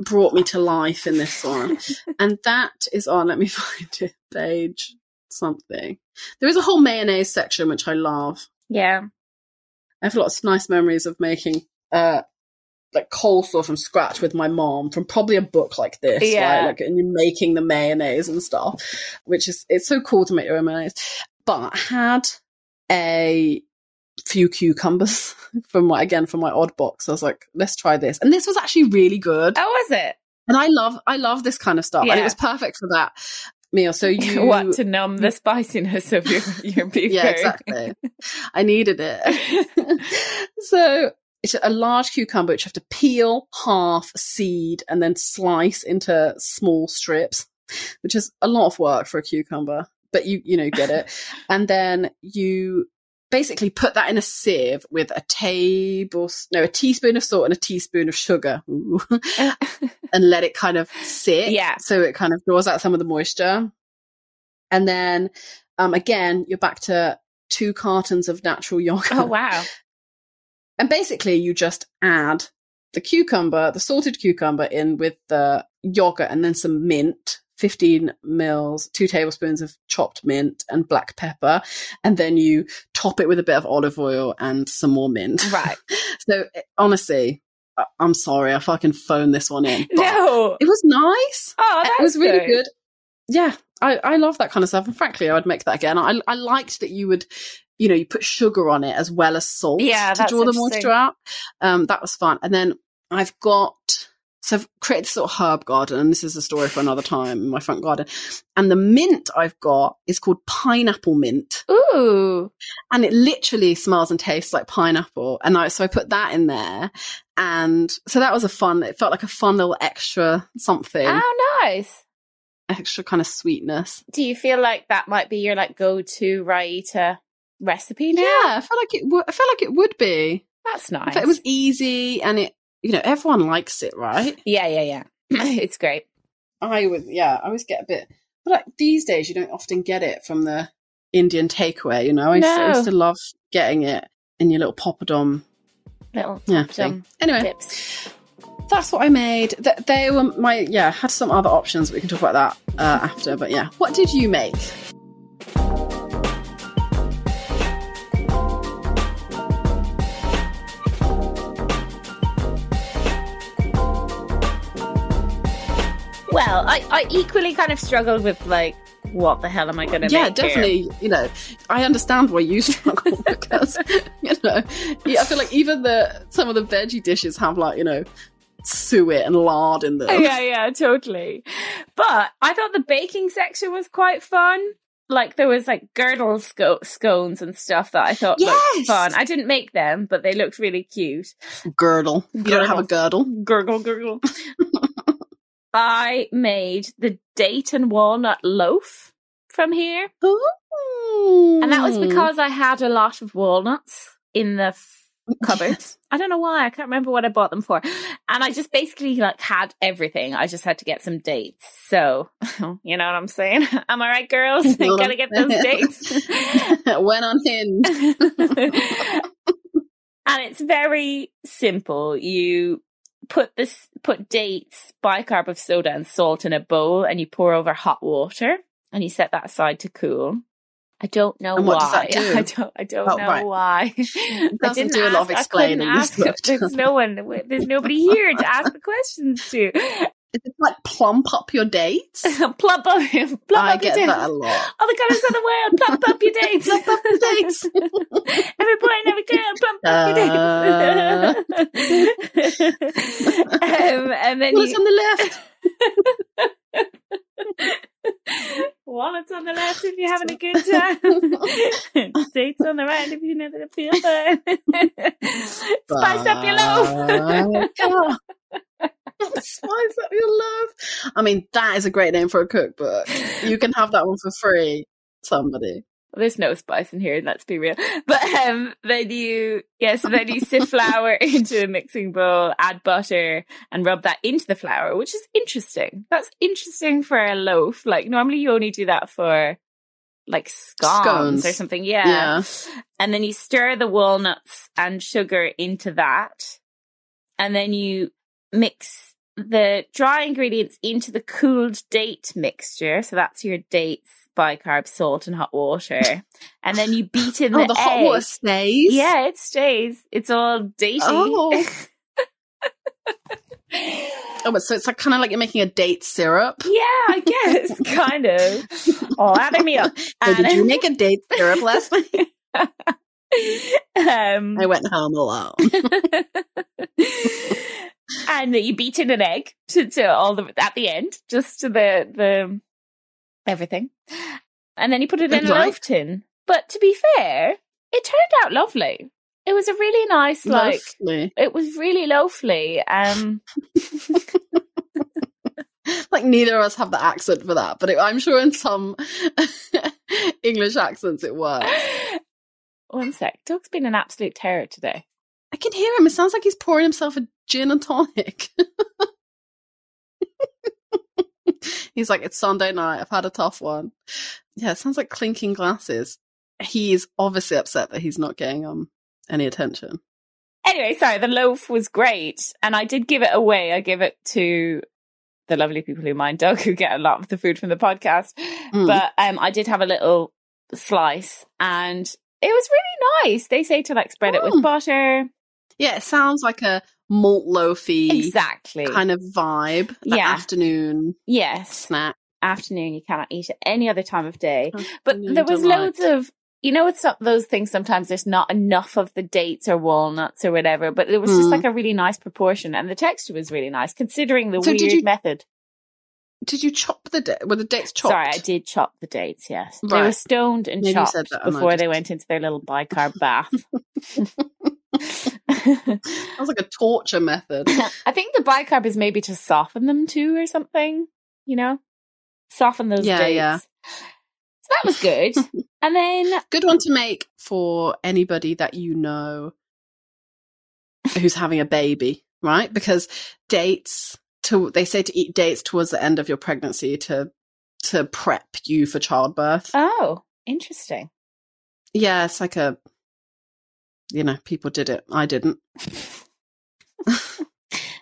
brought me to life in this one. and that is on, let me find it, page something. There is a whole mayonnaise section which I love. Yeah. I have lots of nice memories of making uh like coleslaw from scratch with my mom from probably a book like this, Yeah. right? Like and you're making the mayonnaise and stuff, which is it's so cool to make your own mayonnaise. But I had a few cucumbers from my again from my odd box. I was like, let's try this. And this was actually really good. Oh, was it? And I love I love this kind of stuff. And Yeah. it was perfect for that meal. So you want to numb the spiciness of your your beef yeah, curry. exactly. I needed it. so it's a large cucumber which you have to peel, half, seed, and then slice into small strips. which is a lot of work for a cucumber, but you you know get it. and then you basically put that in a sieve with a table no a teaspoon of salt and a teaspoon of sugar Ooh. and let it kind of sit Yeah. so it kind of draws out some of the moisture and then um again you're back to two cartons of natural yogurt Oh wow. And basically you just add the cucumber the salted cucumber in with the yogurt and then some mint 15 mils, two tablespoons of chopped mint and black pepper. And then you top it with a bit of olive oil and some more mint. Right. So eh, honestly, I'm sorry, I fucking phoned this one in. No. It was nice. Oh, it was really good. good. Yeah, I, I love that kind of stuff. And frankly, I would make that again. I, I liked that you would, you know, you put sugar on it as well as salt Yeah, to draw the moisture out. Um, that was fun. And then I've got, so I've created this sort of herb garden, and this is a story for another time in my front garden. And the mint I've got is called pineapple mint, Ooh. and it literally smells and tastes like pineapple. And I, so I put that in there. And so that was a fun, it felt like a fun little extra something, Oh, nice. extra kind of sweetness. Do you feel like that might be your like go-to Raita recipe now? Yeah, I felt like it. W- I felt like it would be. That's nice. it was easy, and it. You know, everyone likes it, right? yeah, yeah, yeah. it's great. I would. Yeah, I always get a bit. But like these days, you don't often get it from the Indian takeaway. You know, I, used, to, I used to love getting it in your little poppadom. Little Yeah. thing. Anyway, tips. that's what I made. Th- they were my. Yeah, had some other options. But we can talk about that uh, after. But yeah, what did you make? I, I equally kind of struggled with like, what the hell am I going to yeah, make? here? definitely. You know, I understand why you struggle because you know, yeah, I feel like even the some of the veggie dishes have like you know, suet and lard in them. yeah, yeah, totally. But I thought the baking section was quite fun. Like there was like girdle sco- scones and stuff that I thought Yes! looked fun. I didn't make them, but they looked really cute. Girdle. You don't have a girdle. Gurgle, gurgle. I made the date and walnut loaf from here. And that was because I had a lot of walnuts in the f- cupboard. I don't know why. I can't remember what I bought them for. And I just basically like had everything. I just had to get some dates. So, you know what I'm saying? Am I right, girls? Gotta get those dates. Went on Hinge. and it's very simple. You put this put dates, bicarb of soda and salt in a bowl and you pour over hot water and you set that aside to cool. I don't know And why. do? I don't. I don't Oh, know right. why. I doesn't didn't do a lot of ask- I explaining, ask it. it? There's no one. There's nobody here to ask the questions to. Is it like plump up your dates? plump up, plump I up your dates. I get that a lot. All the colours of the world, plump up your dates. Plump up your dates. every boy and every girl, plump up your dates. um, and then What's you, on the left? Walnuts on the left if you're having a good time. Dates on the right if you know that it feels fun. Spice up your loaf. Spice up your loaf. I mean, that is a great name for a cookbook. You can have that one for free. Somebody. There's no spice in here, let's be real. But um then you yeah, so then you sift flour into a mixing bowl, add butter, and rub that into the flour, which is interesting. That's interesting for a loaf. Like normally you only do that for like scones, Scones. or something. Yeah. Yeah. And then you stir the walnuts and sugar into that. And then you mix the dry ingredients into the cooled date mixture. So that's your dates, bicarb, salt, and hot water. And then you beat in Oh, the, the hot water stays? Yeah, it stays. It's all datey. Oh. Oh, but so it's like kind of like you're making a date syrup. yeah, I guess, kind of. Oh, adding me up. So did you make a date syrup last night? um, I went home alone. And you beat in an egg to, to all the at the end, just to the the everything, and then you put it in a loaf tin. But to be fair, it turned out lovely. It was a really nice, like Lovely. it was really lovely. Um, like neither of us have the accent for that, but it, I'm sure in some English accents it works. One sec. Doug's been an absolute terror today. I can hear him. It sounds like he's pouring himself a gin and tonic. he's like, it's Sunday night. I've had a tough one. Yeah, it sounds like clinking glasses. He's obviously upset that he's not getting um any attention. Anyway, sorry, the loaf was great. And I did give it away. I give it to the lovely people who mind Doug who get a lot of the food from the podcast. Mm. But um I did have a little slice and it was really nice. They say to like spread it with Mm. butter. Yeah, it sounds like a malt loafy Exactly. kind of vibe. Yeah. afternoon yes. snack. Afternoon, you cannot eat it any other time of day. Oh, But there was delight. loads of, you know, it's not those things. Sometimes there's not enough of the dates or walnuts or whatever, but it was just Mm. like a really nice proportion, and the texture was really nice considering the So weird you- method. Did you chop the da- were the dates chopped? Sorry, I did chop the dates. Yes, they were stoned and Maybe chopped that before they went into their little bicarb bath. That was like a torture method. I think the bicarb is maybe to soften them too, or something. You know, soften those Yeah, dates. yeah. So that was good. and then Good one to make for anybody that you know who's having a baby, right? Because dates to they say to eat dates towards the end of your pregnancy to to prep you for childbirth. oh, interesting. yeah, it's like a you know, people did it. I didn't.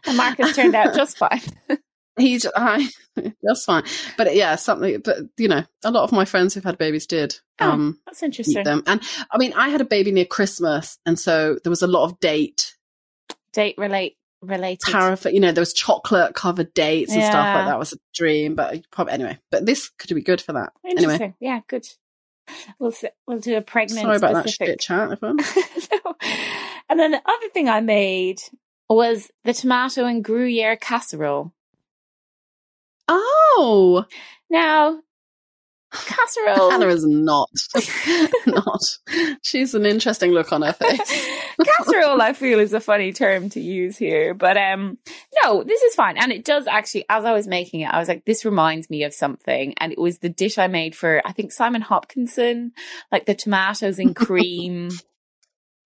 And Marcus turned out just fine. He's I that's fine. But yeah, something but you know, a lot of my friends who've had babies did Oh, um That's interesting. them. And I mean I had a baby near Christmas and so there was a lot of date Date relate related. paraffin, you know, there was chocolate covered dates and stuff like that was a dream. But probably anyway, but this could be good for that. Anyway, Yeah, good. We'll we'll do a pregnant sorry about that shit chat, everyone. No. And then the other thing I made was the tomato and Gruyere casserole. Oh, Now, casserole. Hannah is not, not. She's an interesting look on her face. casserole i feel is a funny term to use here but um no this is fine and it does actually as i was making it i was like this reminds me of something and it was the dish i made for i think simon hopkinson like the tomatoes in cream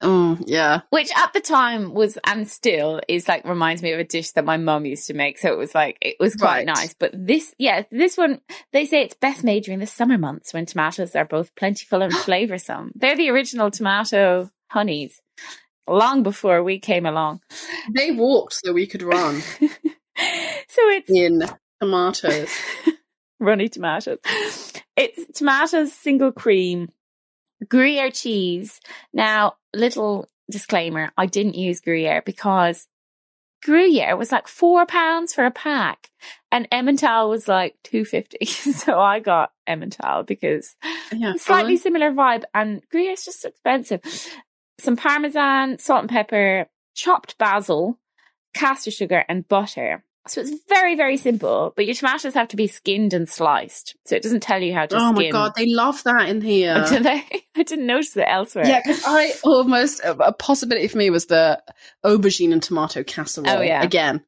Oh, yeah. which at the time was and still is like reminds me of a dish that my mum used to make so it was like it was quite Right. nice but this yeah this one they say it's best made during the summer months when tomatoes are both plentiful and flavoursome they're the original tomato honeys long before we came along They walked so we could run so it's in tomatoes. runny tomatoes. It's tomatoes, single cream, Gruyere cheese. Now, little disclaimer: I didn't use Gruyere because Gruyere was like four pounds for a pack, and Emmental was like two fifty. So I got Emmental because Yeah, slightly similar vibe, and Gruyere is just expensive. Some parmesan, salt and pepper, chopped basil, caster sugar, and butter. So it's very, very simple, but your tomatoes have to be skinned and sliced. So it doesn't tell you how to Oh skin. my god, they love that in here. Do they? I didn't notice it elsewhere. Yeah, because I almost a possibility for me was the aubergine and tomato casserole. Oh, yeah. again,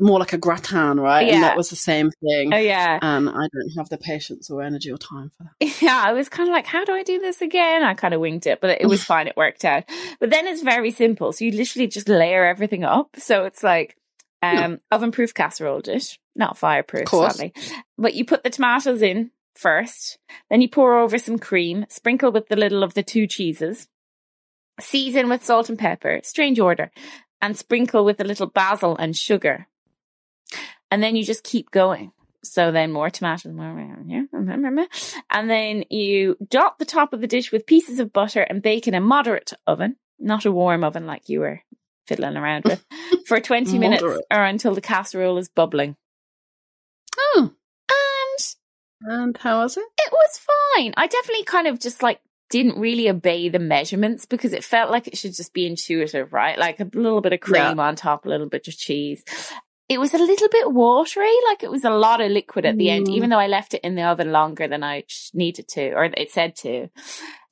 more like a gratin, right? Yeah. And that was the same thing. Oh yeah. And I don't have the patience or energy or time for that. Yeah, I was kind of like, how do I do this again? I kind of winged it, but it was fine. It worked out. But then it's very simple. So you literally just layer everything up. So it's like um oven proof casserole dish, not fireproof, sadly. But you put the tomatoes in first, then you pour over some cream, sprinkle with the little of the two cheeses, season with salt and pepper, strange order, and sprinkle with a little basil and sugar. And then you just keep going. So then more tomatoes, and then you dot the top of the dish with pieces of butter and bake in a moderate oven, not a warm oven like you were fiddling around with, for 20 minutes or until the casserole is bubbling. Oh, And and how was it? it was fine. I definitely kind of just like didn't really obey the measurements because it felt like it should just be intuitive, right? Like a little bit of cream on top, a little bit of cheese. It was a little bit watery, like it was a lot of liquid at the end, Mm. even though I left it in the oven longer than I needed to, or it said to.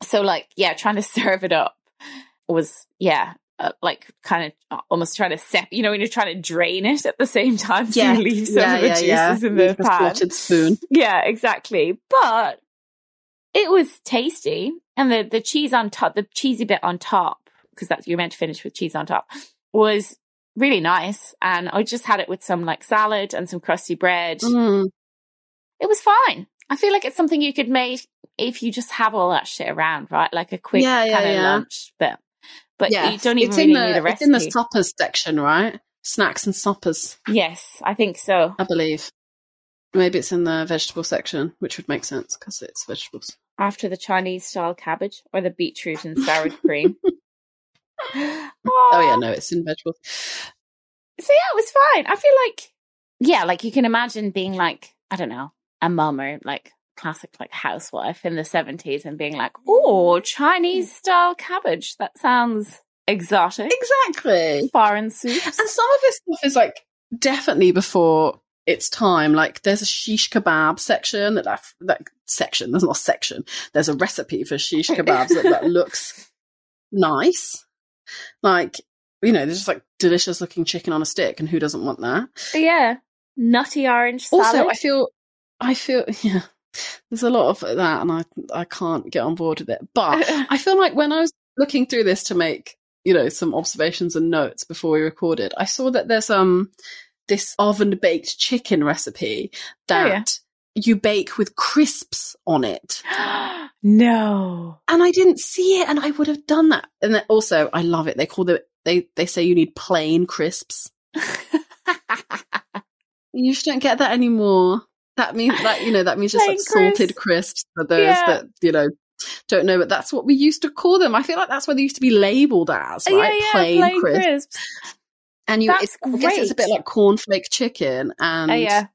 So, like, yeah, trying to serve it up was, yeah, uh, like kind of almost trying to sep, you know, when you're trying to drain it at the same time, so you leave some Yeah, of the yeah, juices yeah. in the pan. spoon. Yeah, exactly. But it was tasty, and the the cheese on top, the cheesy bit on top, because that's you're meant to finish with cheese on top, was really nice. And I just had it with some like salad and some crusty bread. Mm. It was fine. I feel like it's something you could make if you just have all that shit around, right? Like a quick Yeah, yeah, kind of yeah. lunch bit. But yeah, you don't even it's really in the, need a It's in the suppers section, right? Snacks and suppers, yes, I think so. I believe. Maybe it's in the vegetable section, which would make sense because it's vegetables. After the Chinese style cabbage or the beetroot and sour cream. Oh yeah, ah. no, it's in vegetables. So yeah, it was fine. I feel like, yeah, like you can imagine being like, I don't know, a mum or like classic like housewife in the 70s and being like, oh, Chinese style cabbage. That sounds exotic. Exactly. Foreign soups. And some of this stuff is like definitely before its time. Like there's a shish kebab section that I've, that section. There's not a section. There's a recipe for shish kebabs that, that looks nice. Like you know, there's just like delicious looking chicken on a stick, and who doesn't want that? Yeah. Nutty orange salad. Also, I feel, I feel, yeah. There's a lot of that, and I I can't get on board with it. But I feel like when I was looking through this to make, you know, some observations and notes before we recorded, I saw that there's um this oven baked chicken recipe that Oh, yeah. you bake with crisps on it. no. And I didn't see it and I would have done that. And then also I love it. They call it they they say you need plain crisps. You just don't get that anymore. That means that you know that means just like salted crisps for those Yeah. that you know don't know, but that's what we used to call them. I feel like that's what they used to be labelled as, right? yeah, yeah, plain, plain crisps. crisps. And you, it's, I guess it's a bit like cornflake chicken, and Oh, yeah.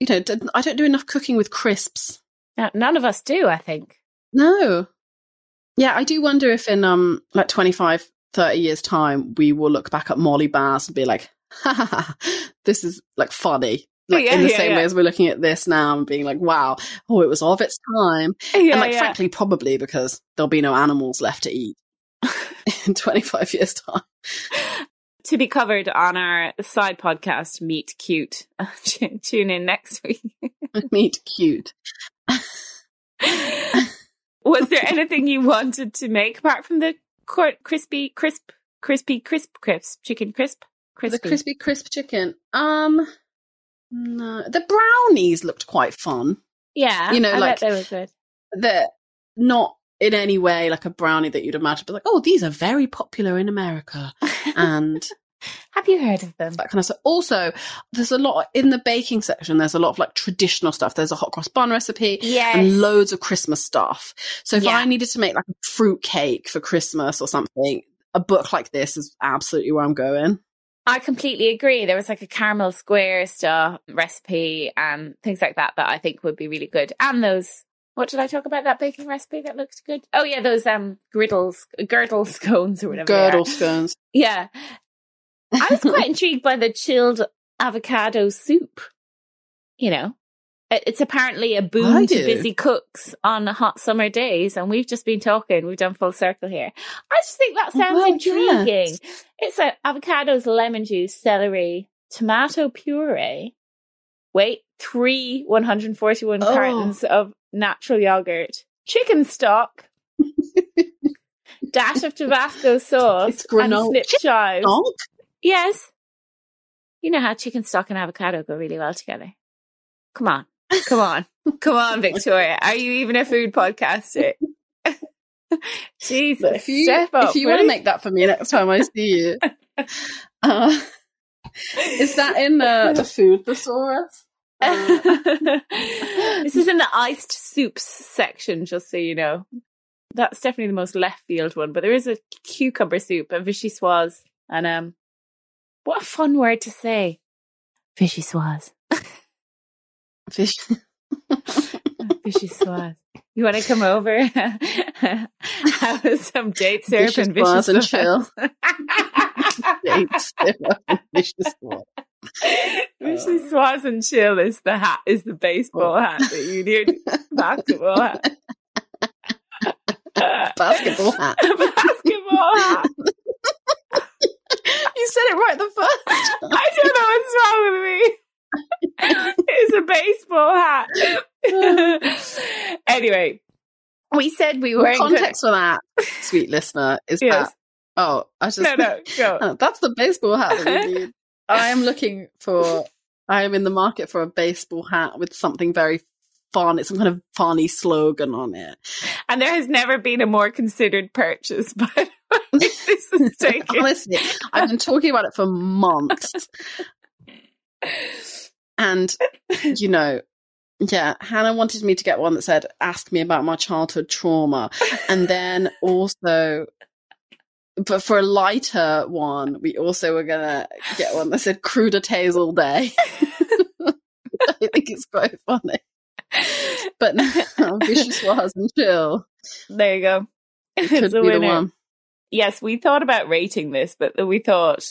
you know, I don't do enough cooking with crisps. No, None of us do, I think. No, yeah, I do wonder if in um like 25, 30 years time we will look back at Molly Baz and be like, ha ha ha, this is like funny. Like Yeah, in the yeah, same yeah. way as we're looking at this now and being like, wow, oh, it was of its time. And like, frankly, probably because there'll be no animals left to eat in 25 years' time. to be covered on our side podcast, Meet Cute. Tune in next week. Meet cute. Was there anything you wanted to make apart from the crispy, crisp, crispy, crisp, crisp, chicken crisp? Crispy. The crispy crisp chicken. Um, no, the brownies looked quite fun. Yeah. You know, I like- they were good. They're not in any way like a brownie that you'd imagine, but like, oh, these are very popular in America. And Have you heard of them? that kind of stuff. Also, there's a lot in the baking section. There's a lot of like traditional stuff. There's a hot cross bun recipe Yes. and loads of Christmas stuff. So if Yeah. I needed to make like a fruit cake for Christmas or something, a book like this is absolutely where I'm going. I completely agree. There was like a caramel square stuff recipe and things like that that I think would be really good. And those, what did I talk about? That baking recipe that looked good. Oh yeah, those um griddles, girdle scones or whatever. Girdle scones. Yeah. I was quite intrigued by the chilled avocado soup. You know, it's apparently a boon to busy cooks on hot summer days. And we've just been talking, we've done full circle here. I just think that sounds Well, intriguing. yes. It's like avocados, lemon juice, celery, tomato puree. Wait, three 141 Oh. cartons of natural yogurt, chicken stock, dash of Tabasco sauce, and snip chives. Yes. You know how chicken stock and avocado go really well together. Come on. Come on. Come on, Victoria. Are you even a food podcaster? Jesus. If you, step up. if you want to make that for me next time I see you, uh, is that in the, the food thesaurus? Uh, this is in the iced soups section, just so you know. That's definitely the most left field one, but there is a cucumber soup, a vichyssoise, and um, what a fun word to say, vichyssoise, fish. vichyssoise. You want to come over, have some date syrup and Vichyssoise and vichyssoise. Dates. Vichyssoise. Vichyssoise and chill is the hat, is the baseball oh. hat that you need, basketball hat. Basketball hat. basketball hat. You said it right the first. I don't know what's wrong with me. it's a baseball hat. anyway, we said we weren't Context for that, sweet listener, is Yes. that. Oh, I just. No, no, go. Oh, that's the baseball hat that we need. I am looking for. I am in the market for a baseball hat with something very fun. It's some kind of funny slogan on it. And there has never been a more considered purchase, but this is taken. Honestly, I've been talking about it for months. And, you know, yeah, Hannah wanted me to get one that said, ask me about my childhood trauma. And then also, but for a lighter one, we also were going to get one that said cruder tales all day. I think it's quite funny. But now, vicious was and chill. There you go. It It's a be the winner. one. Yes, we thought about rating this, but we thought,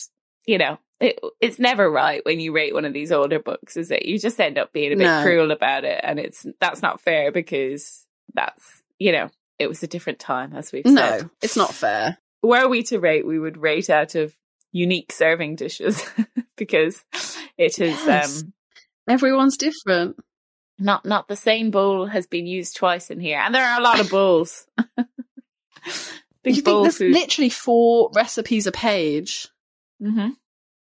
you know, it, it's never right when you rate one of these older books, is it? You just end up being a bit No. cruel about it, and it's that's not fair because that's you know it was a different time, as we've said. No, it's not fair. Were we to rate, we would rate out of unique serving dishes because it is Yes. um Everyone's different. not not the same bowl has been used twice in here, and there are a lot of bowls. Big you think there's food. literally four recipes a page, hmm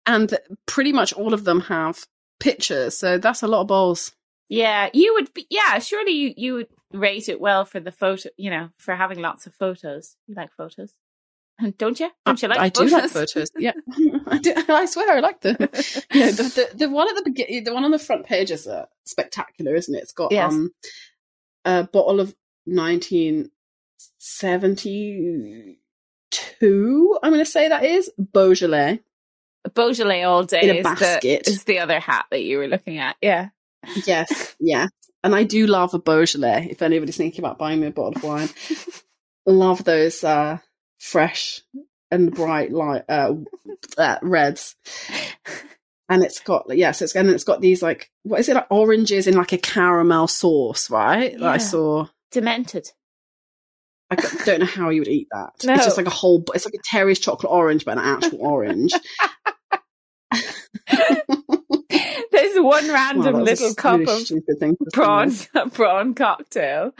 and pretty much all of them have pictures. So that's a lot of bowls. Yeah, you would be. Yeah, surely you you would rate it well for the photo. You know, for having lots of photos. You like photos, don't you? Don't you like? I photos? do like photos. Yeah, I, do, I swear I like them. yeah, the, the the one at the beginning, the one on the front page is uh, spectacular, isn't it? It's got Yes. um a bottle of nineteen seventy two. I'm going to say that is Beaujolais. Beaujolais all day In a is basket. the is the other hat that you were looking at. Yeah, Yes, yes. And I do love a Beaujolais. If anybody's thinking about buying me a bottle of wine, love those uh, fresh and bright light uh, uh, reds. And it's got yes, it's and it's got these like what is it like oranges in like a caramel sauce, right? That I saw. demented. I don't know how you would eat that. No. It's just like a whole. It's like a Terry's chocolate orange, but an actual orange. There's one random Wow, that was a little cup really of prawn prawn cocktail.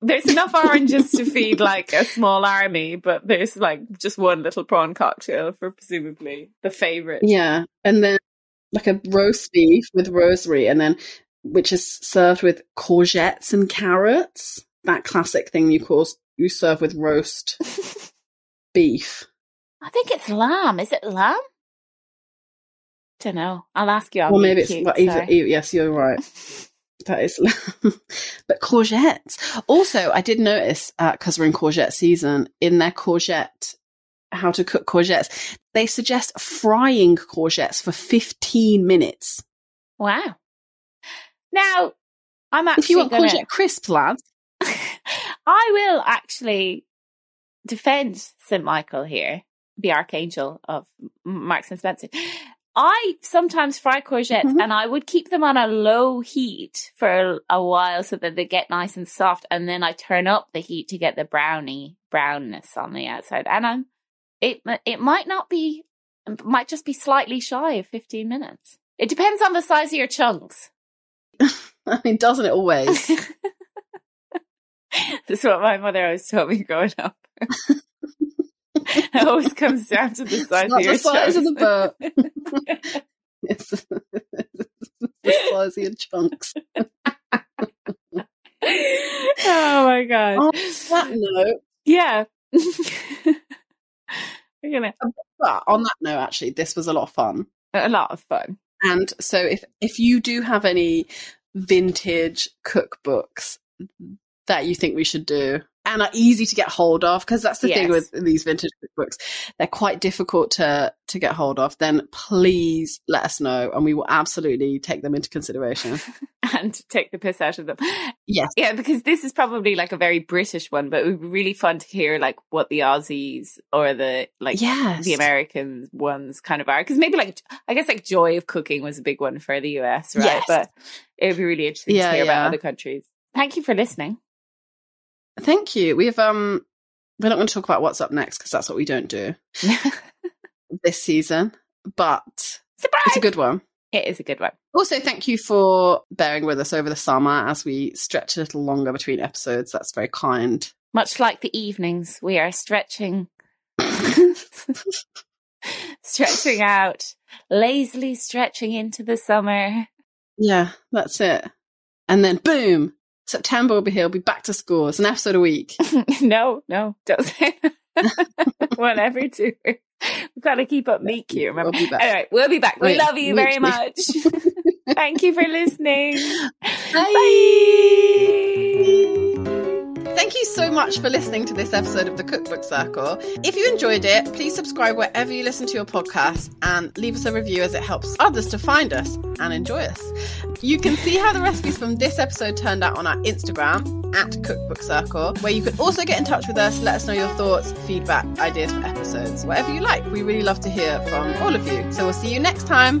There's enough oranges to feed like a small army, but there's like just one little prawn cocktail for presumably the favorite. Yeah, and then like a roast beef with rosemary, and then which is served with courgettes and carrots. That classic thing you cause you serve with roast beef. I think it's lamb. Is it lamb? Don't know. I'll ask you. I'll or maybe it's cute, either, sorry. e- yes, you're right. That is, but courgettes. Also, I did notice uh, because we're in courgette season in their courgette. How to cook courgettes? They suggest frying courgettes for 15 minutes. Wow. Now, I'm actually If you want gonna, courgette crisps, lads, I will actually defend St. Michael here, the archangel of Marks and Spencer. I sometimes fry courgettes Mhm. and I would keep them on a low heat for a while so that they get nice and soft. And then I turn up the heat to get the brownie brownness on the outside. And I'm, it, it might not be, might just be slightly shy of 15 minutes. It depends on the size of your chunks. I mean, doesn't it always? That's what my mother always told me growing up. it always comes down to the size of the size of the boat. It's the size of your chunks. oh my god! On that note, Yeah. We're gonna uh, but on that note, actually, this was a lot of fun. a lot of fun. And so, if if you do have any vintage cookbooks that you think we should do and are easy to get hold of, because that's the thing with these vintage cookbooks, they're quite difficult to to get hold of. Then please let us know, and we will absolutely take them into consideration. And take the piss out of them. Yes. Yeah, because this is probably like a very British one, but it would be really fun to hear like what the Aussies or the like Yes. the American ones kind of are. Because maybe like I guess like Joy of Cooking was a big one for the US, right? Yes. But it would be really interesting Yeah, to hear yeah. about other countries. Thank you for listening. Thank you. We've um we're not going to talk about what's up next because that's what we don't do. this season, but Surprise! it's a good one. It is a good one. Also, thank you for bearing with us over the summer as we stretch a little longer between episodes. That's very kind. Much like the evenings, we are stretching, stretching out, lazily stretching into the summer. Yeah, that's it. And then boom, September will be here. We'll be back to school. It's an episode a week. no, no, don't say one every two. We've got to keep up meek here. Remember? We'll be back. All right, we'll be back. We Wait, love you very weekly. much. Thank you for listening. Bye. Bye. Thank you so much for listening to this episode of the Cookbook Circle. If you enjoyed it, please subscribe wherever you listen to your podcast and leave us a review as it helps others to find us and enjoy us. You can see how the recipes from this episode turned out on our Instagram at Cookbook Circle, where you can also get in touch with us, let us know your thoughts, feedback, ideas for episodes, whatever you like. We really love to hear from all of you. So we'll see you next time.